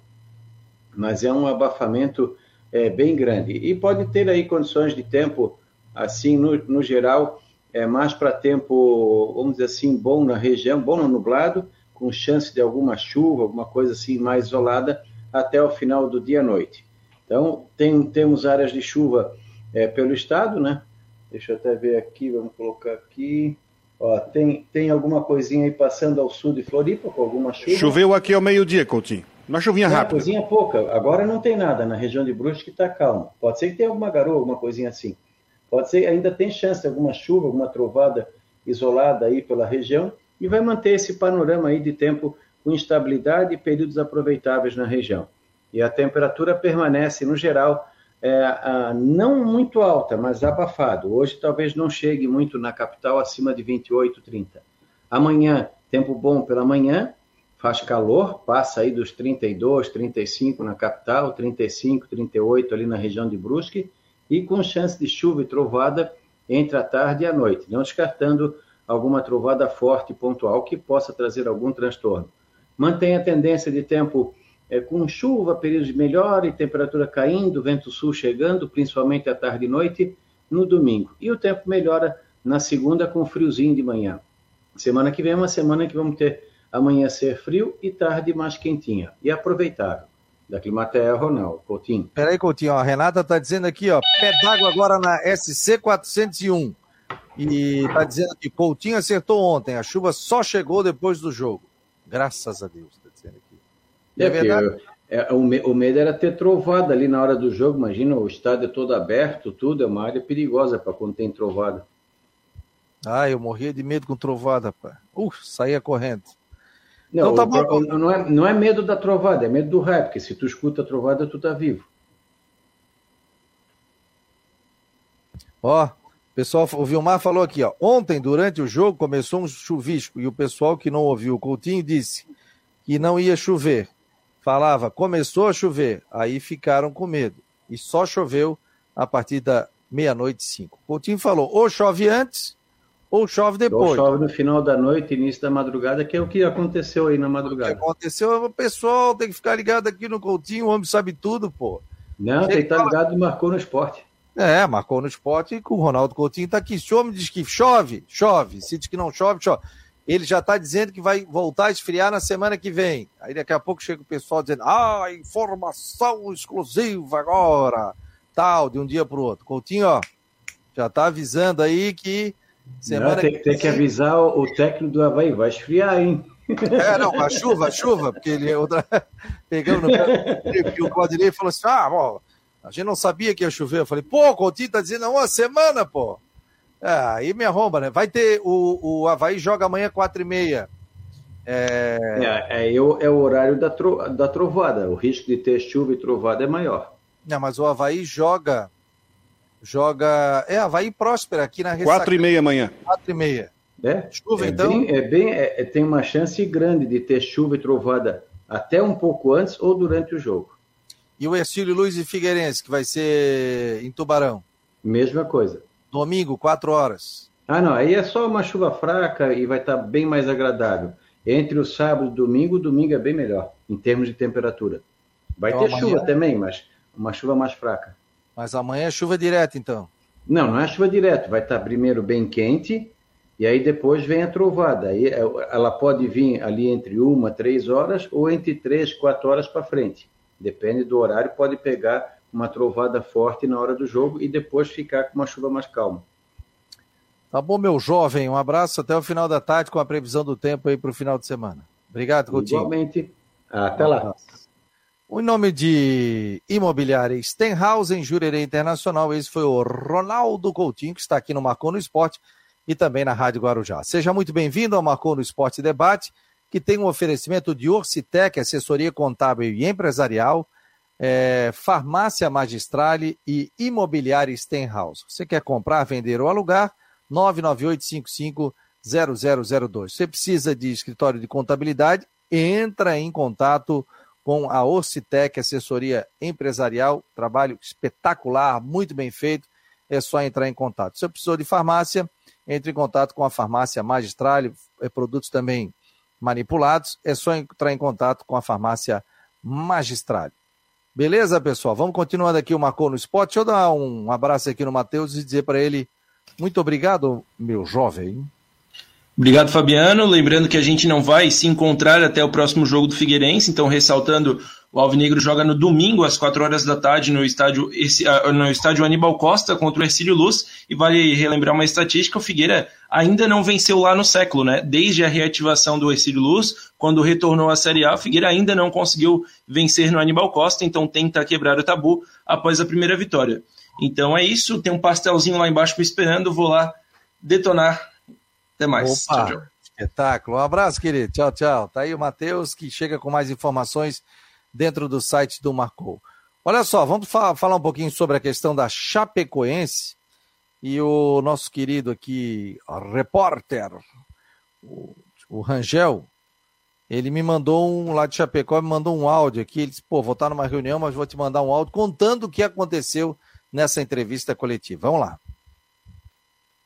mas é um abafamento é, bem grande. E pode ter aí condições de tempo, assim, no, no geral, é, mais para tempo, vamos dizer assim, bom na região, bom no nublado, com chance de alguma chuva, alguma coisa assim mais isolada, até o final do dia à noite. Então, tem, temos áreas de chuva é, pelo estado, né? Deixa eu até ver aqui, vamos colocar aqui. Ó, tem, tem alguma coisinha aí passando ao sul de Floripa, com alguma chuva? Choveu aqui ao meio-dia, Coutinho. Uma chuvinha rápida. coisinha pouca. Agora não tem nada na região de Brusque que está calma. Pode ser que tenha alguma garoa, alguma coisinha assim. Pode ser, ainda tem chance de alguma chuva, alguma trovada isolada aí pela região e vai manter esse panorama aí de tempo com instabilidade e períodos aproveitáveis na região. E a temperatura permanece, no geral, é, não muito alta, mas abafado. Hoje talvez não chegue muito na capital acima de 28, 30. Amanhã, tempo bom pela manhã, faz calor, passa aí dos 32, 35 na capital, 35, 38 ali na região de Brusque, e com chance de chuva e trovada entre a tarde e a noite, não descartando alguma trovada forte pontual que possa trazer algum transtorno. Mantém a tendência de tempo é, com chuva, períodos de melhora e temperatura caindo, vento sul chegando, principalmente à tarde e noite, no domingo. E o tempo melhora na segunda com friozinho de manhã. Semana que vem é uma semana que vamos ter amanhecer frio e tarde mais quentinha. E aproveitável. Da Climatea Ronaldo, Coutinho. Peraí, Coutinho, a Renata está dizendo aqui, ó, pé d'água agora na SC 401. E está dizendo que Coutinho acertou ontem, a chuva só chegou depois do jogo. Graças a Deus. É, é verdade. É, o, o medo era ter trovada ali na hora do jogo. Imagina, o estádio é todo aberto, tudo. É uma área perigosa para quando tem trovada. Ah, eu morria de medo com trovada, pá. Uh, saía correndo. Não, então, tá bom. não, é, não é medo da trovada, é medo do raio, porque se tu escuta a trovada, tu tá vivo. Ó, pessoal, o Vilmar falou aqui, ó. Ontem, durante o jogo, começou um chuvisco e o pessoal que não ouviu o Coutinho disse que não ia chover. Falava, começou a chover. Aí ficaram com medo. E só choveu a partir da meia-noite e cinco. Coutinho falou, ou chove antes, ou chove depois. Ou chove no final da noite, início da madrugada, que é o que aconteceu aí na madrugada. O que aconteceu, o pessoal tem que ficar ligado aqui no Coutinho, o homem sabe tudo, pô. Não, tem que estar tá ligado, marcou no esporte. É, marcou no esporte e com o Ronaldo Coutinho tá aqui. Se o homem diz que chove, chove. Se diz que não chove, chove. Ele já está dizendo que vai voltar a esfriar na semana que vem. Aí daqui a pouco chega o pessoal dizendo: ah, informação exclusiva agora. Tal, de um dia para o outro. Coutinho, ó, já está avisando aí que semana não, tem, que tem que avisar o técnico do Havaí, vai esfriar, hein? É, não, a chuva, a chuva, porque ele outra pegando no e o Claudinei falou assim: ah, bom, a gente não sabia que ia chover. Eu falei, pô, o Coutinho tá dizendo uma semana, pô. É, aí me arromba, né? Vai ter, o, o Havaí joga amanhã quatro e meia. É... É, é, é, o horário da, tro, da trovada. O risco de ter chuva e trovada é maior. Não, mas o Havaí joga. Joga. É, Havaí próspera aqui na ressaca. Quatro e meia amanhã. Quatro e meia. É? Chuva, é então? Bem, é bem, é, tem uma chance grande de ter chuva e trovada até um pouco antes ou durante o jogo. E o Ercílio Luiz e Figueirense, que vai ser em Tubarão? Mesma coisa. Domingo, 4 horas. Ah, não. Aí é só uma chuva fraca e vai estar bem mais agradável. Entre o sábado e domingo, o domingo é bem melhor, em termos de temperatura. Vai então, ter amanhã... chuva também, mas uma chuva mais fraca. Mas amanhã é chuva direta, então? Não, não é chuva direta. Vai estar primeiro bem quente e aí depois vem a trovada. Aí é, ela pode vir ali entre uma, três horas ou entre três, quatro horas para frente. Depende do horário, pode pegar uma trovada forte na hora do jogo e depois ficar com uma chuva mais calma. Tá bom, meu jovem. Um abraço até o final da tarde com a previsão do tempo aí para o final de semana. Obrigado, Coutinho. Igualmente. Até lá. O nome de Imobiliária Stenhouse em Jurerê Internacional, esse foi o Ronaldo Coutinho, que está aqui no Marcou no Esporte e também na Rádio Guarujá. Seja muito bem-vindo ao Marcou no Esporte Debate que tem um oferecimento de Orcitec, assessoria contábil e empresarial, é, farmácia Magistrale e imobiliária Stenhouse. Você quer comprar, vender ou alugar? 998550002. Você precisa de escritório de contabilidade? Entra em contato com a Orcitec, assessoria empresarial, trabalho espetacular, muito bem feito. É só entrar em contato. Se você precisou de farmácia, entre em contato com a farmácia Magistrale, é, produtos também manipulados, é só entrar em contato com a farmácia Magistral. Beleza, pessoal? Vamos continuando aqui o Marcou no Esporte. Deixa eu dar um abraço aqui no Matheus e dizer para ele muito obrigado, meu jovem. Obrigado, Fabiano. Lembrando que a gente não vai se encontrar até o próximo jogo do Figueirense, então ressaltando o Alvinegro joga no domingo, às 4 horas da tarde, no estádio, ah, no estádio Aníbal Costa contra o Ercílio Luz. E vale relembrar uma estatística: o Figueira ainda não venceu lá no século, né? Desde a reativação do Ercílio Luz, quando retornou à Série A, o Figueira ainda não conseguiu vencer no Aníbal Costa, então tenta quebrar o tabu após a primeira vitória. Então é isso, tem um pastelzinho lá embaixo me esperando, vou lá detonar. Até mais. Opa, tchau, tchau. Espetáculo. Um abraço, querido. Tchau, tchau. Tá aí o Matheus que chega com mais informações dentro do site do Marcou. Olha só, vamos fa falar um pouquinho sobre a questão da Chapecoense e o nosso querido aqui, repórter, o, o Rangel, ele me mandou um, lá de Chapecó, me mandou um áudio aqui, ele disse, pô, vou estar numa reunião, mas vou te mandar um áudio contando o que aconteceu nessa entrevista coletiva. Vamos lá.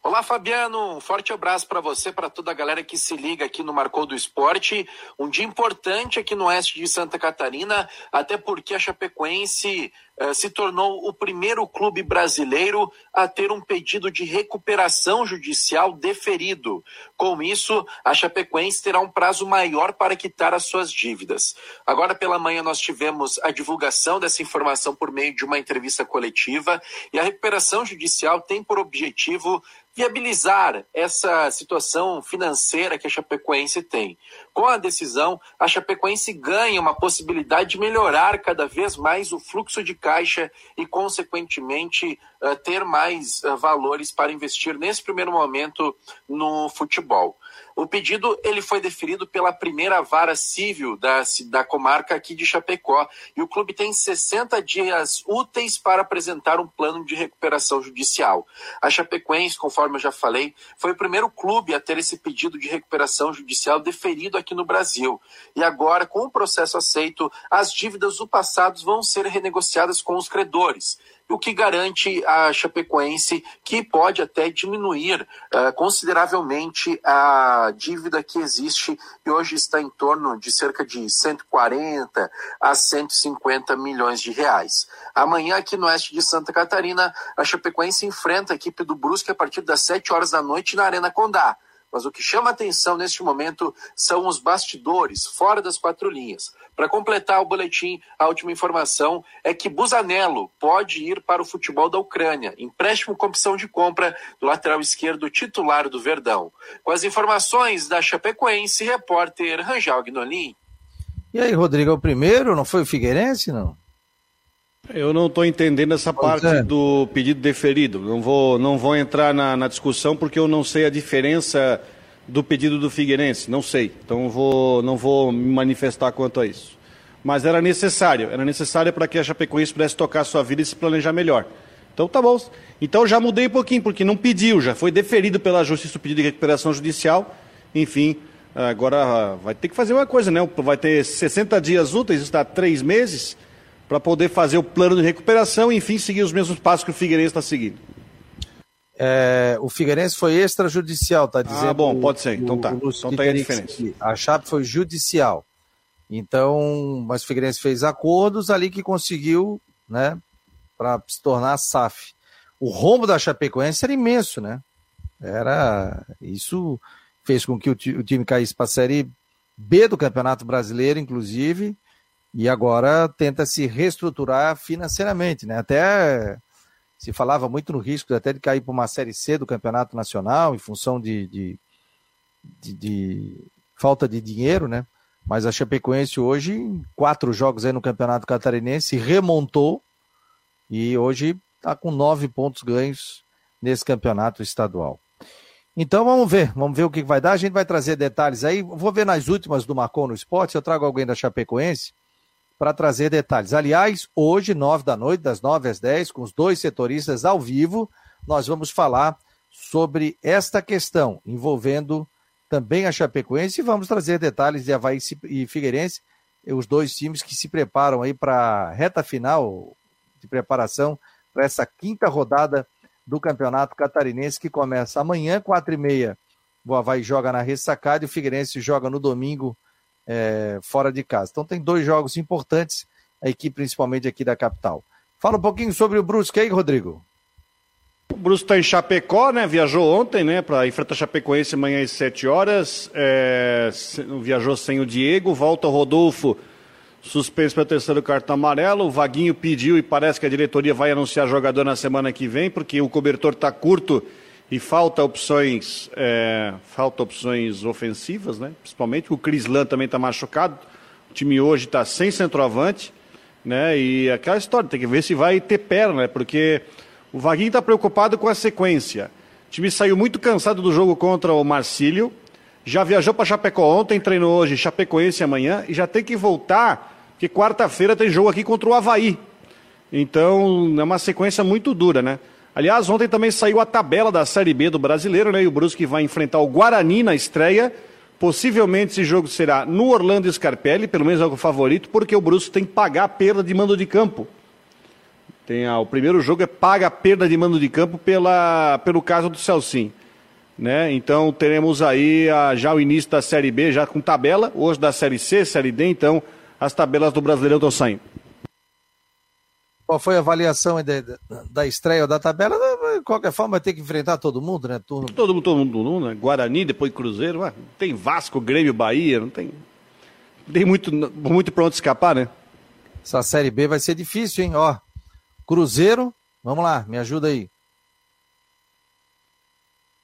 Olá, Fabiano. Um forte abraço para você, para toda a galera que se liga aqui no Marcou do Esporte. Um dia importante aqui no oeste de Santa Catarina, até porque a Chapecoense se tornou o primeiro clube brasileiro a ter um pedido de recuperação judicial deferido. Com isso, a Chapecoense terá um prazo maior para quitar as suas dívidas. Agora pela manhã nós tivemos a divulgação dessa informação por meio de uma entrevista coletiva e a recuperação judicial tem por objetivo viabilizar essa situação financeira que a Chapecoense tem. Com a decisão, a Chapecoense ganha uma possibilidade de melhorar cada vez mais o fluxo de caixa e, consequentemente, uh, ter mais uh, valores para investir nesse primeiro momento no futebol. O pedido ele foi deferido pela primeira vara civil da, da comarca aqui de Chapecó e o clube tem 60 dias úteis para apresentar um plano de recuperação judicial. A Chapecoense, conforme eu já falei, foi o primeiro clube a ter esse pedido de recuperação judicial deferido aqui no Brasil. E agora, com o processo aceito, as dívidas do passado vão ser renegociadas com os credores o que garante a Chapecoense que pode até diminuir uh, consideravelmente a dívida que existe e hoje está em torno de cerca de 140 a 150 milhões de reais. Amanhã, aqui no oeste de Santa Catarina, a Chapecoense enfrenta a equipe do Brusque a partir das 7 horas da noite na Arena Condá. Mas o que chama atenção neste momento são os bastidores, fora das quatro linhas. Para completar o boletim, a última informação é que Busanello pode ir para o futebol da Ucrânia, empréstimo com opção de compra do lateral esquerdo titular do Verdão. Com as informações da Chapecoense, repórter Rangel Gnolin. E aí, Rodrigo, é o primeiro? Não foi o Figueirense, não? Eu não estou entendendo essa pois parte é. do pedido deferido. Não vou, não vou entrar na, na, discussão porque eu não sei a diferença do pedido do Figueirense. Não sei. Então vou, não vou me manifestar quanto a isso. Mas era necessário. Era necessário para que a Chapecoense pudesse tocar a sua vida e se planejar melhor. Então tá bom. Então já mudei um pouquinho, porque não pediu, já foi deferido pela Justiça o pedido de recuperação judicial. Enfim, agora vai ter que fazer uma coisa, né? Vai ter 60 dias úteis, está três meses para poder fazer o plano de recuperação e, enfim, seguir os mesmos passos que o Figueirense está seguindo. É, o Figueirense foi extrajudicial, tá dizendo? Ah, bom, pode ser. Então tá. Então tá aí a diferença. A Chape foi judicial. Então, mas o Figueirense fez acordos ali que conseguiu, né, para se tornar SAF. O rombo da Chapecoense era imenso, né? Era isso fez com que o, o time caísse para a Série B do Campeonato Brasileiro, inclusive, e agora tenta se reestruturar financeiramente, né? Até se falava muito no risco até de cair para uma série C do Campeonato Nacional em função de, de, de, de, falta de dinheiro, né? Mas a Chapecoense hoje, em quatro jogos aí no Campeonato Catarinense, remontou e hoje está com nove pontos ganhos nesse campeonato estadual. Então vamos ver, vamos ver o que vai dar. A gente vai trazer detalhes aí. Vou ver nas últimas do Marcon no Esporte. Eu trago alguém da Chapecoense para trazer detalhes. Aliás, hoje, nove da noite, das nove às dez, com os dois setoristas ao vivo, nós vamos falar sobre esta questão envolvendo também a Chapecoense e vamos trazer detalhes de Havaí e Figueirense, os dois times que se preparam aí para a reta final de preparação para essa quinta rodada do Campeonato Catarinense que começa amanhã, quatro e meia. O Havaí joga na ressacada e o Figueirense joga no domingo é, fora de casa. Então tem dois jogos importantes, a equipe principalmente aqui da capital. Fala um pouquinho sobre o Brusque aí, Rodrigo. O Brusque está em Chapecó, né? Viajou ontem, né? Para enfrentar Chapecoense amanhã às 7 horas. É... Viajou sem o Diego, volta o Rodolfo, suspenso para o terceiro cartão amarelo. O Vaguinho pediu e parece que a diretoria vai anunciar jogador na semana que vem, porque o cobertor está curto e falta opções, é, falta opções ofensivas, né? Principalmente o Crislan também está machucado. O time hoje está sem centroavante, né? E aquela história tem que ver se vai ter perna, né? Porque o Vaguinho está preocupado com a sequência. O time saiu muito cansado do jogo contra o Marcílio. Já viajou para Chapecó ontem, treinou hoje Chapecoense amanhã e já tem que voltar, porque quarta-feira tem jogo aqui contra o Havaí. Então é uma sequência muito dura, né? Aliás, ontem também saiu a tabela da Série B do Brasileiro, né? E o Brusque vai enfrentar o Guarani na estreia. Possivelmente esse jogo será no Orlando Scarpelli, pelo menos é o favorito, porque o Brusque tem que pagar a perda de mando de campo. Tem o primeiro jogo é paga a perda de mando de campo pela, pelo caso do Celcim. Né? Então teremos aí já o início da Série B, já com tabela, hoje da Série C, Série D, então as tabelas do Brasileirão estão saindo. Qual foi a avaliação da, da estreia da tabela? De qualquer forma, vai ter que enfrentar todo mundo, né? Turno. Todo mundo, todo mundo, né? Guarani, depois Cruzeiro. Ué, tem Vasco, Grêmio, Bahia, não tem. Tem muito, muito pra onde escapar, né? Essa Série B vai ser difícil, hein? Ó, Cruzeiro, vamos lá, me ajuda aí.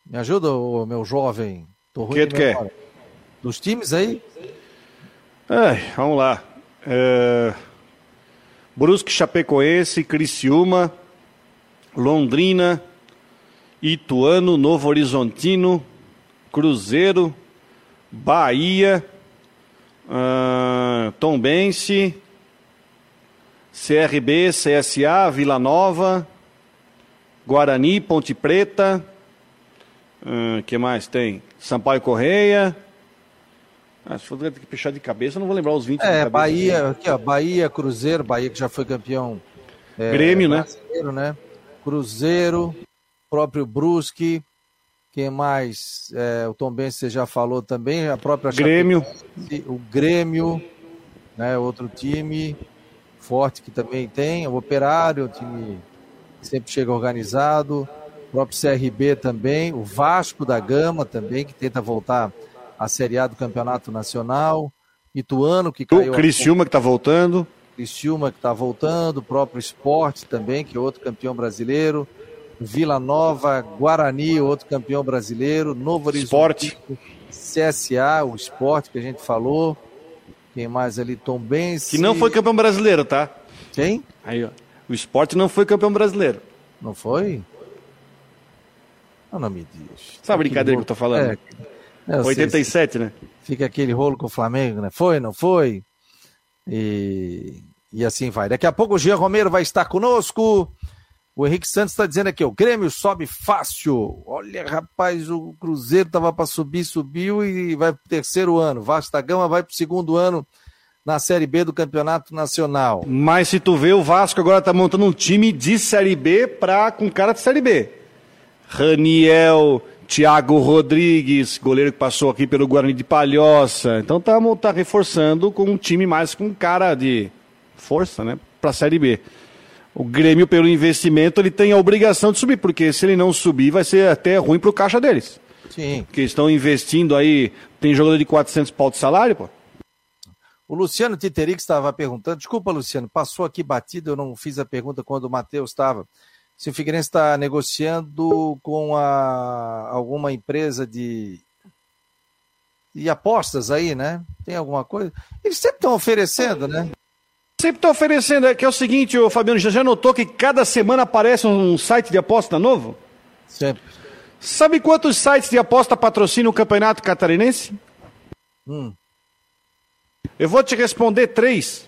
Me ajuda, ô, meu jovem. Tô ruim que tu quer? Dos times aí? É, vamos lá. É... Brusque, Chapecoense, Criciúma, Londrina, Ituano, Novo Horizontino, Cruzeiro, Bahia, uh, Tombense, CRB, CSA, Vila Nova, Guarani, Ponte Preta, uh, que mais tem? Sampaio Correia. Ah, se for ter que puxar de cabeça, eu não vou lembrar os 20. É, Bahia, aqui, ó, Bahia, Cruzeiro, Bahia que já foi campeão. É, Grêmio, né? né? Cruzeiro, próprio Brusque, quem mais? É, o Tom Ben você já falou também, a própria Grêmio. o Grêmio, né, outro time forte que também tem, o Operário, o time que sempre chega organizado, o próprio CRB também, o Vasco da Gama também, que tenta voltar à Série A do Campeonato Nacional, Ituano, que caiu... O Criciúma que está voltando. Criciúma que está voltando, o próprio Esporte também, que é outro campeão brasileiro, Vila Nova, Guarani, outro campeão brasileiro, Novo Horizonte, CSA, o Esporte que a gente falou, quem mais ali? Tom Benz. Que não foi campeão brasileiro, tá? Quem? Aí, ó. O esporte não foi campeão brasileiro. Não foi? Ah, não me diz. Sabe a brincadeira que eu tô falando? É, 87, sei, né? Fica aquele rolo com o Flamengo, né? Foi, não foi? E, e assim vai. Daqui a pouco o Jean Romero vai estar conosco. O Henrique Santos está dizendo aqui, o Grêmio sobe fácil. Olha, rapaz, o Cruzeiro tava para subir, subiu e vai pro terceiro ano. Vasco da Gama vai pro segundo ano na Série B do Campeonato Nacional. Mas se tu vê, o Vasco agora tá montando um time de Série B pra, com cara de Série B. Raniel, Thiago Rodrigues, goleiro que passou aqui pelo Guarani de Palhoça. Então tá, tá reforçando com um time mais com cara de força, né, pra Série B o Grêmio, pelo investimento, ele tem a obrigação de subir, porque se ele não subir, vai ser até ruim para o caixa deles. Sim. Porque estão investindo aí, tem jogador de 400 pau de salário, pô. O Luciano Titerix estava perguntando, desculpa, Luciano, passou aqui batido, eu não fiz a pergunta quando o Matheus estava. Se o Figueirense está negociando com a, alguma empresa de, de apostas aí, né? Tem alguma coisa? Eles sempre estão oferecendo, né? Sempre está oferecendo, é que é o seguinte, o Fabiano, já, já notou que cada semana aparece um site de aposta novo? Sempre. Sabe quantos sites de aposta patrocinam o Campeonato Catarinense? Hum. Eu vou te responder três.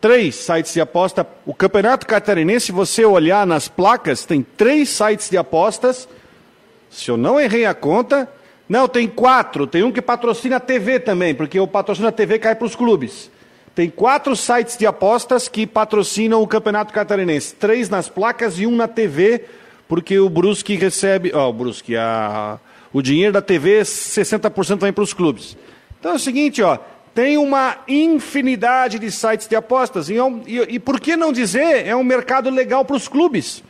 Três sites de aposta. O Campeonato Catarinense, se você olhar nas placas, tem três sites de apostas. Se eu não errei a conta. Não, tem quatro. Tem um que patrocina a TV também, porque o patrocínio da TV cai para os clubes. Tem quatro sites de apostas que patrocinam o Campeonato Catarinense. Três nas placas e um na TV, porque o Brusque recebe. Ó, oh, o Brusque, a, o dinheiro da TV, 60% vem para os clubes. Então é o seguinte, ó. Tem uma infinidade de sites de apostas. E, e, e por que não dizer, é um mercado legal para os clubes.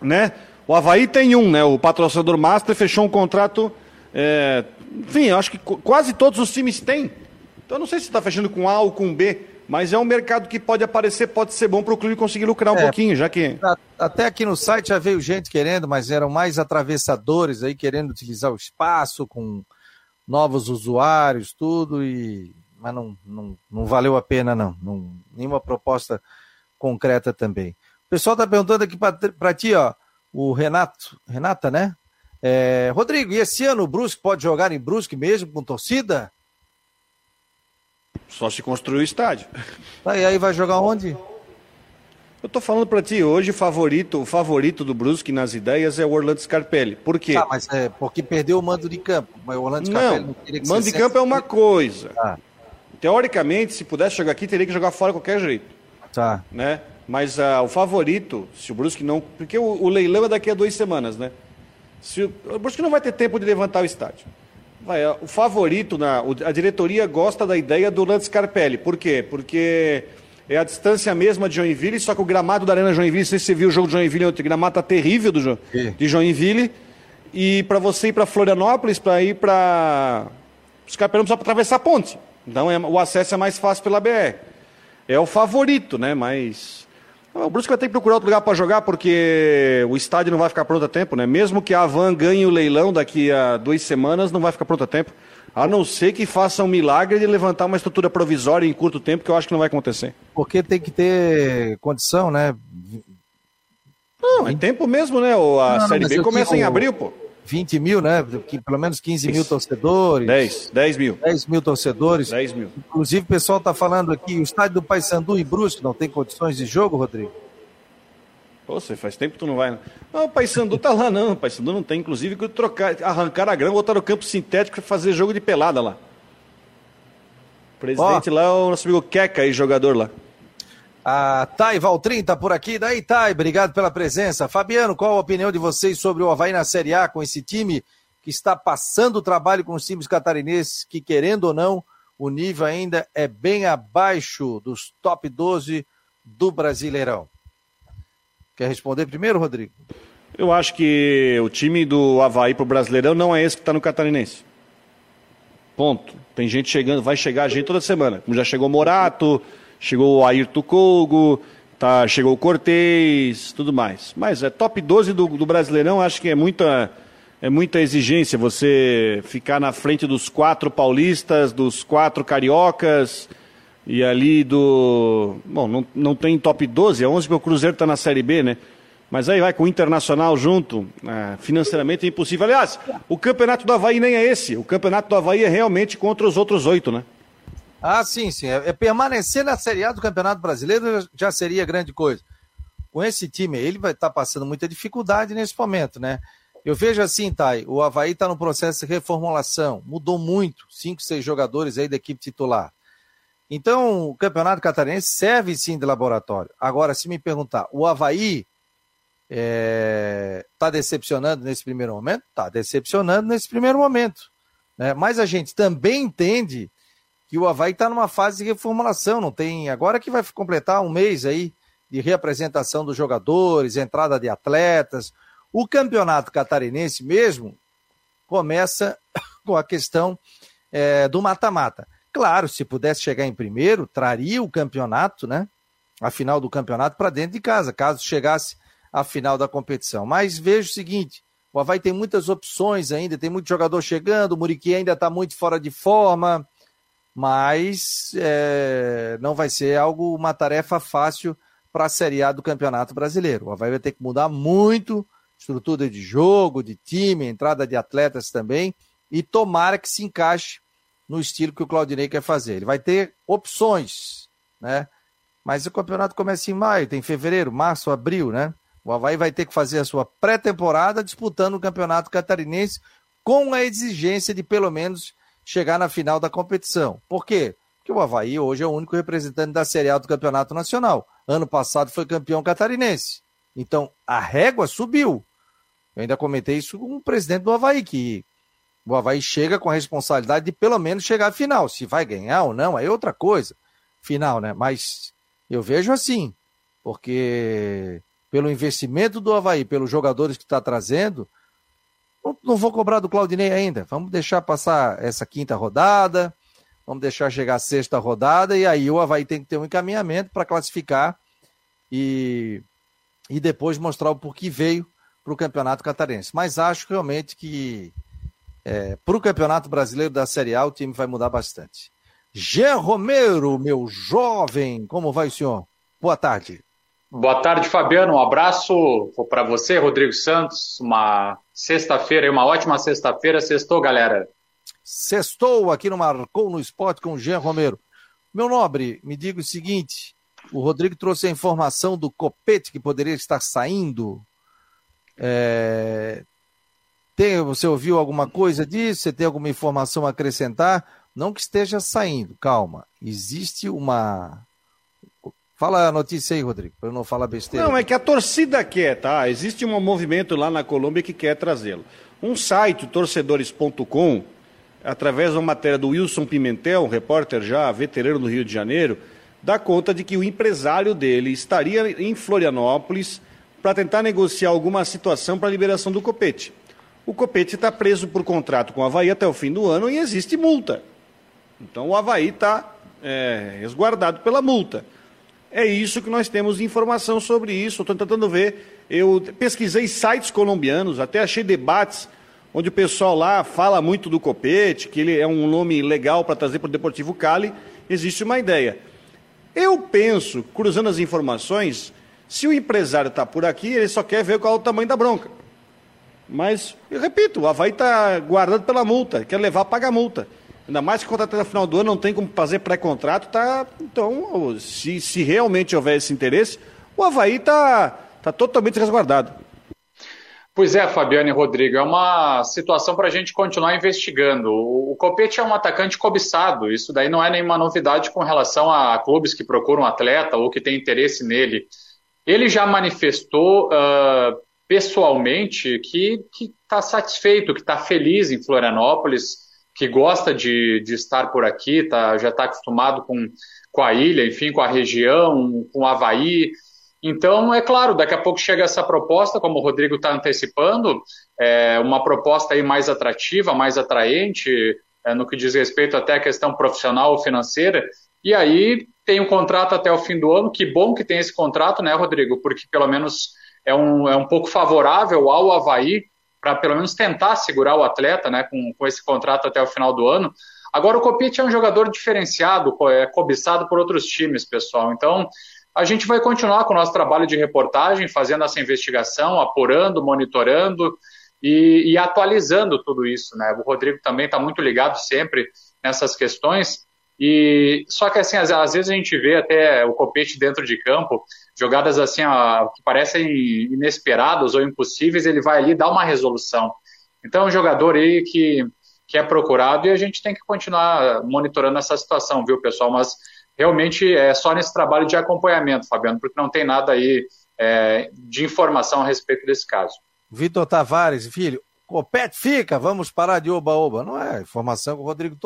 Né? O Havaí tem um, né? O patrocinador Master fechou um contrato. É, enfim, eu acho que quase todos os times têm. Então não sei se está fechando com A ou com B, mas é um mercado que pode aparecer, pode ser bom para o clube conseguir lucrar um é, pouquinho, já que. Até aqui no site já veio gente querendo, mas eram mais atravessadores aí querendo utilizar o espaço com novos usuários, tudo, e mas não, não, não valeu a pena, não. não. Nenhuma proposta concreta também. O pessoal está perguntando aqui para ti, ó, o Renato, Renata, né? É, Rodrigo, e esse ano o Brusque pode jogar em Brusque mesmo com torcida? Só se construir o estádio. Tá, e aí vai jogar onde? Eu tô falando para ti, hoje o favorito, o favorito do Brusque nas ideias é o Orlando Scarpelli. Por quê? Ah, mas é porque perdeu o mando de campo. Mas o Orlando Scarpelli não, não mando de campo é uma coisa. Ah. Teoricamente, se pudesse jogar aqui, teria que jogar fora de qualquer jeito. Tá. Né? Mas uh, o favorito, se o Brusque não... Porque o, o, leilão é daqui a duas semanas, né? Se o, o Brusque não vai ter tempo de levantar o estádio. Vai, o favorito, na, a diretoria gosta da ideia do Lance Scarpelli. Por quê? Porque é a distância mesma de Joinville, só que o gramado da Arena Joinville, não sei se você viu o jogo de Joinville ontem, o gramado tá terrível do, de Joinville. E para você ir para Florianópolis, para ir para. Scarpelli não precisa atravessar a ponte. Então é, o acesso é mais fácil pela BR. É o favorito, né? Mas o Brusque vai ter que procurar outro lugar para jogar, porque o estádio não vai ficar pronto a tempo, né? Mesmo que a Van ganhe o leilão daqui a duas semanas, não vai ficar pronto a tempo. A não ser que faça um milagre de levantar uma estrutura provisória em curto tempo, que eu acho que não vai acontecer. Porque tem que ter condição, né? Não, é tempo mesmo, né? A não, Série B começa em abril, pô. 20 mil, né? Pelo menos 15 mil torcedores. 10, 10 mil. 10 mil torcedores. 10 mil. Inclusive, o pessoal está falando aqui, o estádio do Paysandu em Brusque não tem condições de jogo, Rodrigo? Você faz tempo que tu não vai. Né? Não, o Paysandu tá lá não, o Paysandu não tem. Inclusive, que trocar, arrancar a grama, botar no campo sintético e fazer jogo de pelada lá. O presidente oh. lá, o nosso amigo Queca aí, jogador lá. A Thay Valtrin tá por aqui. Daí, Thay, obrigado pela presença. Fabiano, qual a opinião de vocês sobre o Havaí na Série A com esse time que está passando o trabalho com os times catarinenses, que querendo ou não, o nível ainda é bem abaixo dos top 12 do Brasileirão? Quer responder primeiro, Rodrigo? Eu acho que o time do Havaí pro Brasileirão não é esse que está no Catarinense. Ponto. Tem gente chegando, vai chegar gente toda semana. Como já chegou Morato, chegou o Ayrton Kogo, tá, chegou o Cortez, tudo mais. Mas é top 12 do, do Brasileirão, acho que é muita, é muita exigência você ficar na frente dos quatro paulistas, dos quatro cariocas e ali do. Bom, não, não tem top 12, é 11 porque o Cruzeiro está na Série B, né? Mas aí vai com o Internacional junto, é, financeiramente é impossível. Aliás, o campeonato do Havaí nem é esse. O campeonato do Havaí é realmente contra os outros oito, né? Ah, sim, sim. É, é, permanecer na Série A do Campeonato Brasileiro já seria grande coisa. Com esse time ele vai estar tá passando muita dificuldade nesse momento, né? Eu vejo assim, Thay, o Havaí está no processo de reformulação, mudou muito, cinco, seis jogadores aí da equipe titular. Então, o Campeonato Catarinense serve sim de laboratório. Agora, se me perguntar, o Havaí está é, tá decepcionando nesse primeiro momento? Está decepcionando nesse primeiro momento. Né? Mas a gente também entende que o Havaí está numa fase de reformulação, não tem. Agora que vai completar um mês aí de reapresentação dos jogadores, entrada de atletas. O campeonato catarinense mesmo começa com a questão é, do mata-mata. Claro, se pudesse chegar em primeiro, traria o campeonato, né? A final do campeonato para dentro de casa, caso chegasse à final da competição. Mas vejo o seguinte: o Havaí tem muitas opções ainda, tem muito jogador chegando, o Muriqui ainda está muito fora de forma mas é, não vai ser algo, uma tarefa fácil para a Série A do Campeonato Brasileiro. O Havaí vai ter que mudar muito estrutura de jogo, de time, entrada de atletas também, e tomara que se encaixe no estilo que o Claudinei quer fazer. Ele vai ter opções, né? Mas o campeonato começa em maio, tem fevereiro, março, abril, né? O Havaí vai ter que fazer a sua pré-temporada disputando o campeonato catarinense com a exigência de pelo menos chegar na final da competição. Por quê? Porque o Havaí hoje é o único representante da Série A do Campeonato Nacional. Ano passado foi campeão catarinense. Então, a régua subiu. Eu ainda comentei isso com o presidente do Havaí, que o Havaí chega com a responsabilidade de pelo menos chegar à final. Se vai ganhar ou não, é outra coisa. Final, né? Mas eu vejo assim, porque pelo investimento do Havaí, pelos jogadores que está trazendo, não, vou cobrar do Claudinei ainda. Vamos deixar passar essa quinta rodada, vamos deixar chegar a sexta rodada, e aí o Havaí tem que ter um encaminhamento para classificar e, e depois mostrar o porquê veio para o Campeonato Catarense. Mas acho realmente que é, para o Campeonato Brasileiro da Série A o time vai mudar bastante. Jean Romero, meu jovem, como vai o senhor? Boa tarde. Boa tarde, Fabiano. Um abraço para você, Rodrigo Santos. Uma sexta-feira, uma ótima sexta-feira. Sextou, galera. Sextou aqui no Marcou no Esporte com o Jean Romero. Meu nobre, me diga o seguinte: o Rodrigo trouxe a informação do Copete que poderia estar saindo. É... Tem, você ouviu alguma coisa disso? Você tem alguma informação a acrescentar? Não que esteja saindo, calma. Existe uma Fala a notícia aí, Rodrigo, para eu não falar besteira. Não, é que a torcida quer, tá? Existe um movimento lá na Colômbia que quer trazê-lo. Um site, torcedores.com, através de uma matéria do Wilson Pimentel, um repórter já veterano do Rio de Janeiro, dá conta de que o empresário dele estaria em Florianópolis para tentar negociar alguma situação para a liberação do Copete. O Copete está preso por contrato com o Havaí até o fim do ano e existe multa. Então o Havaí está é, resguardado pela multa. É isso que nós temos informação sobre isso. Estou tentando ver. Eu pesquisei sites colombianos, até achei debates onde o pessoal lá fala muito do Copete, que ele é um nome legal para trazer para o Deportivo Cali. Existe uma ideia. Eu penso, cruzando as informações, se o empresário está por aqui, ele só quer ver qual é o tamanho da bronca. Mas, eu repito, o Havaí está guardando pela multa, quer levar, paga a multa. Ainda mais que contrato no final do ano não tem como fazer pré-contrato, tá? Então, se, se realmente houver esse interesse, o Havaí está tá totalmente resguardado. Pois é, Fabiano e Rodrigo, é uma situação para a gente continuar investigando. O, Copete é um atacante cobiçado, isso daí não é nenhuma novidade com relação a clubes que procuram atleta ou que têm interesse nele. Ele já manifestou uh, pessoalmente que está satisfeito, que está feliz em Florianópolis, que gosta de, de estar por aqui, tá, já está acostumado com, com a ilha, enfim, com a região, com o Havaí. Então, é claro, daqui a pouco chega essa proposta, como o Rodrigo está antecipando, é uma proposta aí mais atrativa, mais atraente, é, no que diz respeito até à questão profissional ou financeira, e aí tem um contrato até o fim do ano. Que bom que tem esse contrato, né, Rodrigo? Porque pelo menos é um, é um pouco favorável ao Havaí para pelo menos tentar segurar o atleta né, com, com esse contrato até o final do ano. Agora, o Copite é um jogador diferenciado, é cobiçado por outros times, pessoal. Então, a gente vai continuar com o nosso trabalho de reportagem, fazendo essa investigação, apurando, monitorando e, e atualizando tudo isso. Né? O Rodrigo também está muito ligado sempre nessas questões. E só que assim, às, às, vezes a gente vê até o copete dentro de campo, jogadas assim ó, que parecem inesperadas ou impossíveis, ele vai ali dar uma resolução. Então é um jogador aí que, que é procurado e a gente tem que continuar monitorando essa situação, viu, pessoal? Mas realmente é só nesse trabalho de acompanhamento, Fabiano, porque não tem nada aí é, de informação a respeito desse caso. Vitor Tavares, filho, Copete fica, vamos parar de oba-oba. Não é informação que o Rodrigo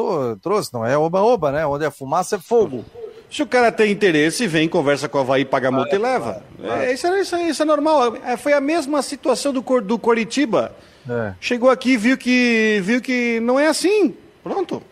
trouxe, não é oba-oba, né? Onde é fumaça é fogo. Se o cara tem interesse, vem, conversa com o Havaí, paga a multa e leva. É, isso, é, isso, é, isso, é, normal. É, foi a mesma situação do, do Coritiba. É. Chegou aqui viu que viu que não é assim. Pronto.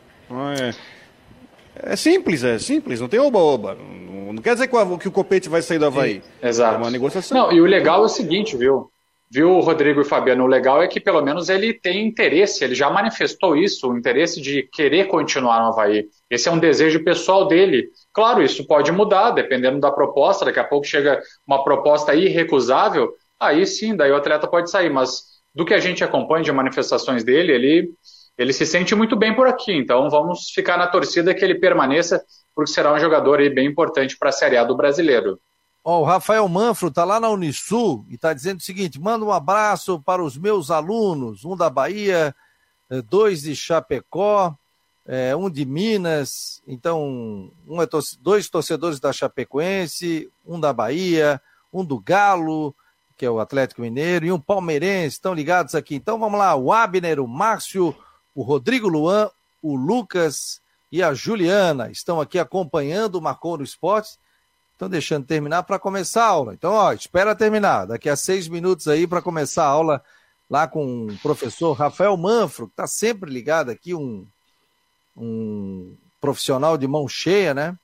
É, é simples, é simples. Não tem oba-oba. Não, não, quer dizer que o, que o Copete vai sair do Havaí. Sim, exato. É uma negociação. Não, e o legal é o seguinte, viu? Viu, Rodrigo e Fabiano? O legal é que pelo menos ele tem interesse, ele já manifestou isso, o interesse de querer continuar no Havaí. Esse é um desejo pessoal dele. Claro, isso pode mudar, dependendo da proposta. Daqui a pouco chega uma proposta irrecusável, aí sim, daí o atleta pode sair. Mas do que a gente acompanha de manifestações dele, ele, ele se sente muito bem por aqui. Então vamos ficar na torcida que ele permaneça, porque será um jogador aí bem importante para a Série A do brasileiro. Ó, o Rafael Manfro está lá na Unisul e está dizendo o seguinte: manda um abraço para os meus alunos, um da Bahia, eh, dois de Chapecó, é, um de Minas, então um é torce, dois torcedores da Chapecoense, um da Bahia, um do Galo, que é o Atlético Mineiro, e um palmeirense, estão ligados aqui. Então vamos lá, o Abner, o Márcio, o Rodrigo Luan, o Lucas e a Juliana estão aqui acompanhando o Marcou no Esporte Estão deixando terminar para começar a aula. Então, ó, espera terminar. Daqui a seis minutos aí para começar a aula lá com o professor Rafael Manfro, que está sempre ligado aqui, um, um profissional de mão cheia, né?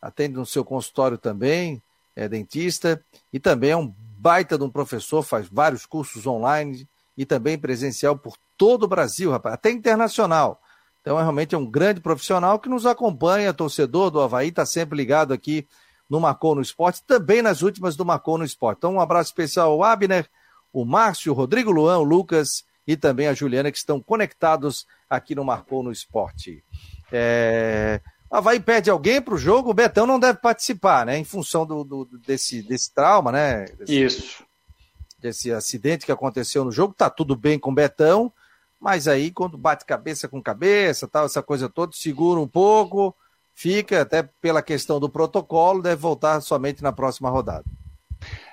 Atende no seu consultório também, é dentista e também é um baita de um professor, faz vários cursos online e também presencial por todo o Brasil, rapaz, até internacional. Então, é, realmente é um grande profissional que nos acompanha, torcedor do Havaí, está sempre ligado aqui no Marcou no Esporte, também nas últimas do Marcou no Esporte. Então, um abraço especial ao Abner, o Márcio, o Rodrigo Luan, o Lucas e também a Juliana, que estão conectados aqui no Marcou no Esporte. É... Havaí pede alguém para o jogo, o Betão não deve participar, né? Em função do, do, desse, desse trauma, né? Desse, Isso. Desse acidente que aconteceu no jogo, tá tudo bem com o Betão, mas aí quando bate cabeça com cabeça, tal, essa coisa toda, segura um pouco, fica, até pela questão do protocolo, deve voltar somente na próxima rodada.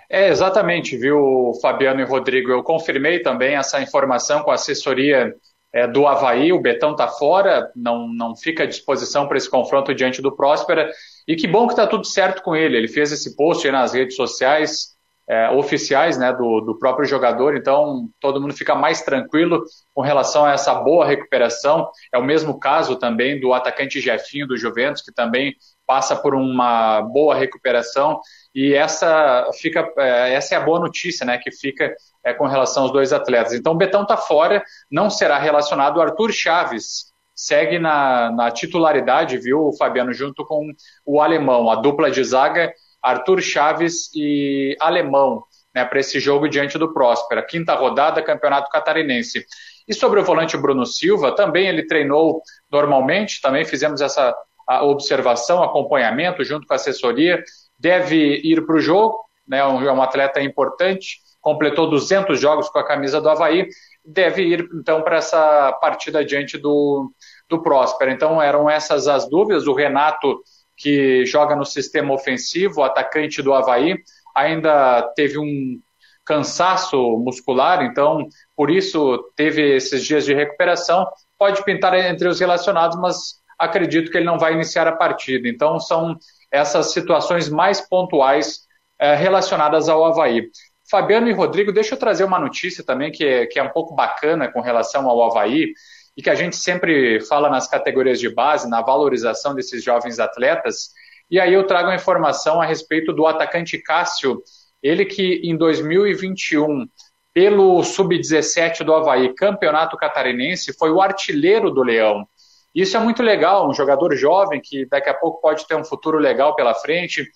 É, exatamente, viu, Fabiano e Rodrigo? Eu confirmei também essa informação com a assessoria é, do Havaí. O Betão está fora, não, não fica à disposição para esse confronto diante do Próspera. E que bom que está tudo certo com ele. Ele fez esse post nas redes sociais, é, oficiais né, do, do próprio jogador, então todo mundo fica mais tranquilo com relação a essa boa recuperação. É o mesmo caso também do atacante Jefinho do Juventus, que também passa por uma boa recuperação. E essa fica, é, essa é a boa notícia, né, que fica é, com relação aos dois atletas. Então o Betão está fora, não será relacionado. Arthur Chaves segue na, na titularidade, viu, Fabiano, junto com o alemão, a dupla de zaga Arthur Chaves e Alemão. né, para esse jogo diante do Próspera. Quinta rodada, Campeonato Catarinense. E sobre o volante Bruno Silva, também ele treinou normalmente, também fizemos essa observação, acompanhamento junto com a assessoria. Deve ir para o jogo, né, é um atleta importante, completou 200 jogos com a camisa do Havaí, deve ir então para essa partida diante do, do Próspera. Então eram essas as dúvidas. O Renato, que joga no sistema ofensivo, atacante do Havaí, ainda teve um cansaço muscular, então por isso teve esses dias de recuperação. Pode pintar entre os relacionados, mas acredito que ele não vai iniciar a partida. Então são essas situações mais pontuais é, relacionadas ao Havaí. Fabiano e Rodrigo, deixa eu trazer uma notícia também que é, que é um pouco bacana com relação ao Havaí e que a gente sempre fala nas categorias de base, na valorização desses jovens atletas. E aí eu trago a informação a respeito do atacante Cássio, ele que em 2021, pelo Sub-17 do Havaí, campeonato catarinense, foi o artilheiro do Leão. Isso é muito legal, um jogador jovem que daqui a pouco pode ter um futuro legal pela frente.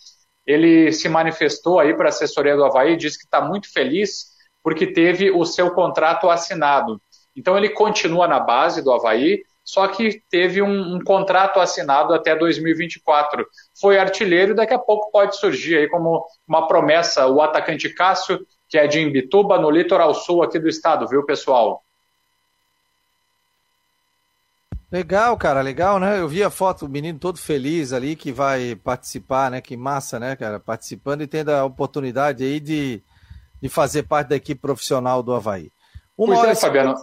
Ele se manifestou aí para a assessoria do Havaí, disse que está muito feliz porque teve o seu contrato assinado. Então ele continua na base do Havaí, só que teve um, um, contrato assinado até 2024. Foi artilheiro e daqui a pouco pode surgir aí como uma promessa o atacante Cássio, que é de Imbituba, no litoral sul aqui do estado, viu, pessoal? Legal, cara, legal, né? Eu vi a foto, o menino todo feliz ali que vai participar, né? Que massa, né, cara? Participando e tendo a oportunidade aí de, de fazer parte da equipe profissional do Havaí. Uma pois é, Fabiano.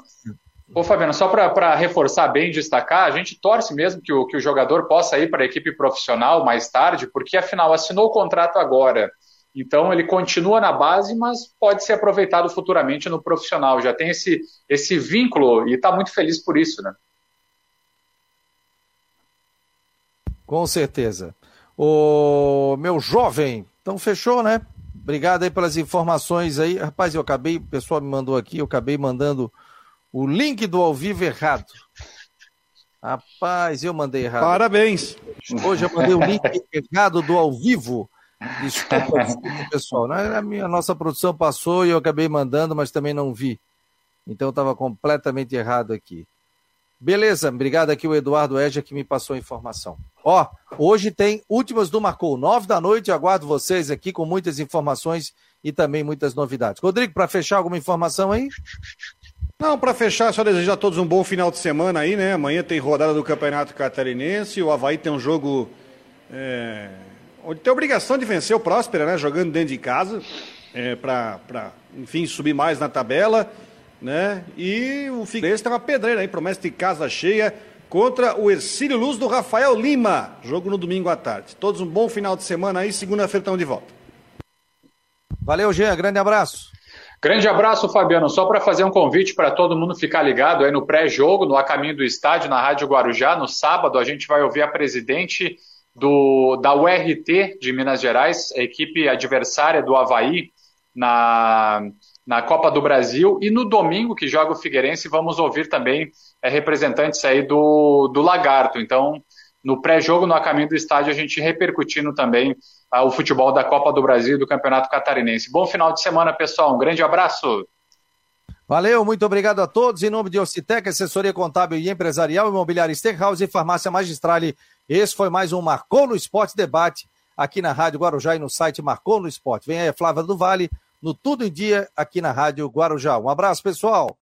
Ô, Fabiano, só para reforçar bem e destacar, a gente torce mesmo que o, que o jogador possa ir para a equipe profissional mais tarde, porque afinal assinou o contrato agora. Então ele continua na base, mas pode ser aproveitado futuramente no profissional. Já tem esse, esse vínculo e está muito feliz por isso, né? Com certeza. O meu jovem, então fechou, né? Obrigado aí pelas informações aí. Rapaz, eu acabei, o pessoal me mandou aqui, eu acabei mandando o link do ao vivo errado. Rapaz, eu mandei errado. Parabéns. Hoje eu mandei o link errado do ao vivo. Desculpa, desculpa pessoal. É a minha nossa produção passou e eu acabei mandando, mas também não vi. Então estava completamente errado aqui. Beleza, obrigado aqui o Eduardo Edja que me passou a informação. Ó, hoje tem últimas do Marcou, nove da noite, aguardo vocês aqui com muitas informações e também muitas novidades. Rodrigo, para fechar alguma informação aí? Não, para fechar, só desejar a todos um bom final de semana aí, né? Amanhã tem rodada do Campeonato Catarinense, o Havaí tem um jogo é, onde tem obrigação de vencer o Próspera, né? Jogando dentro de casa, é, para, enfim, subir mais na tabela né? E o Figueirense tem uma pedreira aí, promessa de casa cheia contra o Ercílio Luz do Rafael Lima. Jogo no domingo à tarde. Todos um bom final de semana aí, segunda-feira estamos de volta. Valeu, Jean, grande abraço. Grande abraço, Fabiano. Só para fazer um convite para todo mundo ficar ligado aí no pré-jogo, no A Caminho do Estádio, na Rádio Guarujá. No sábado, a gente vai ouvir a presidente do, da URT de Minas Gerais, a equipe adversária do Havaí, na, na Copa do Brasil. E no domingo, que joga o Figueirense, vamos ouvir também é, representantes aí do, do Lagarto. Então, no pré-jogo, no Caminho do Estádio, a gente repercutindo também ah, o futebol da Copa do Brasil e do Campeonato Catarinense. Bom final de semana, pessoal. Um grande abraço. Valeu, muito obrigado a todos. Em nome de Ocitec, assessoria contábil e empresarial, imobiliária Steakhouse e farmácia Magistrale. Esse foi mais um Marcou no Esporte Debate aqui na Rádio Guarujá e no site Marcou no Esporte. Vem aí a Flávia do Vale no Tudo em Dia aqui na Rádio Guarujá. Um abraço, pessoal.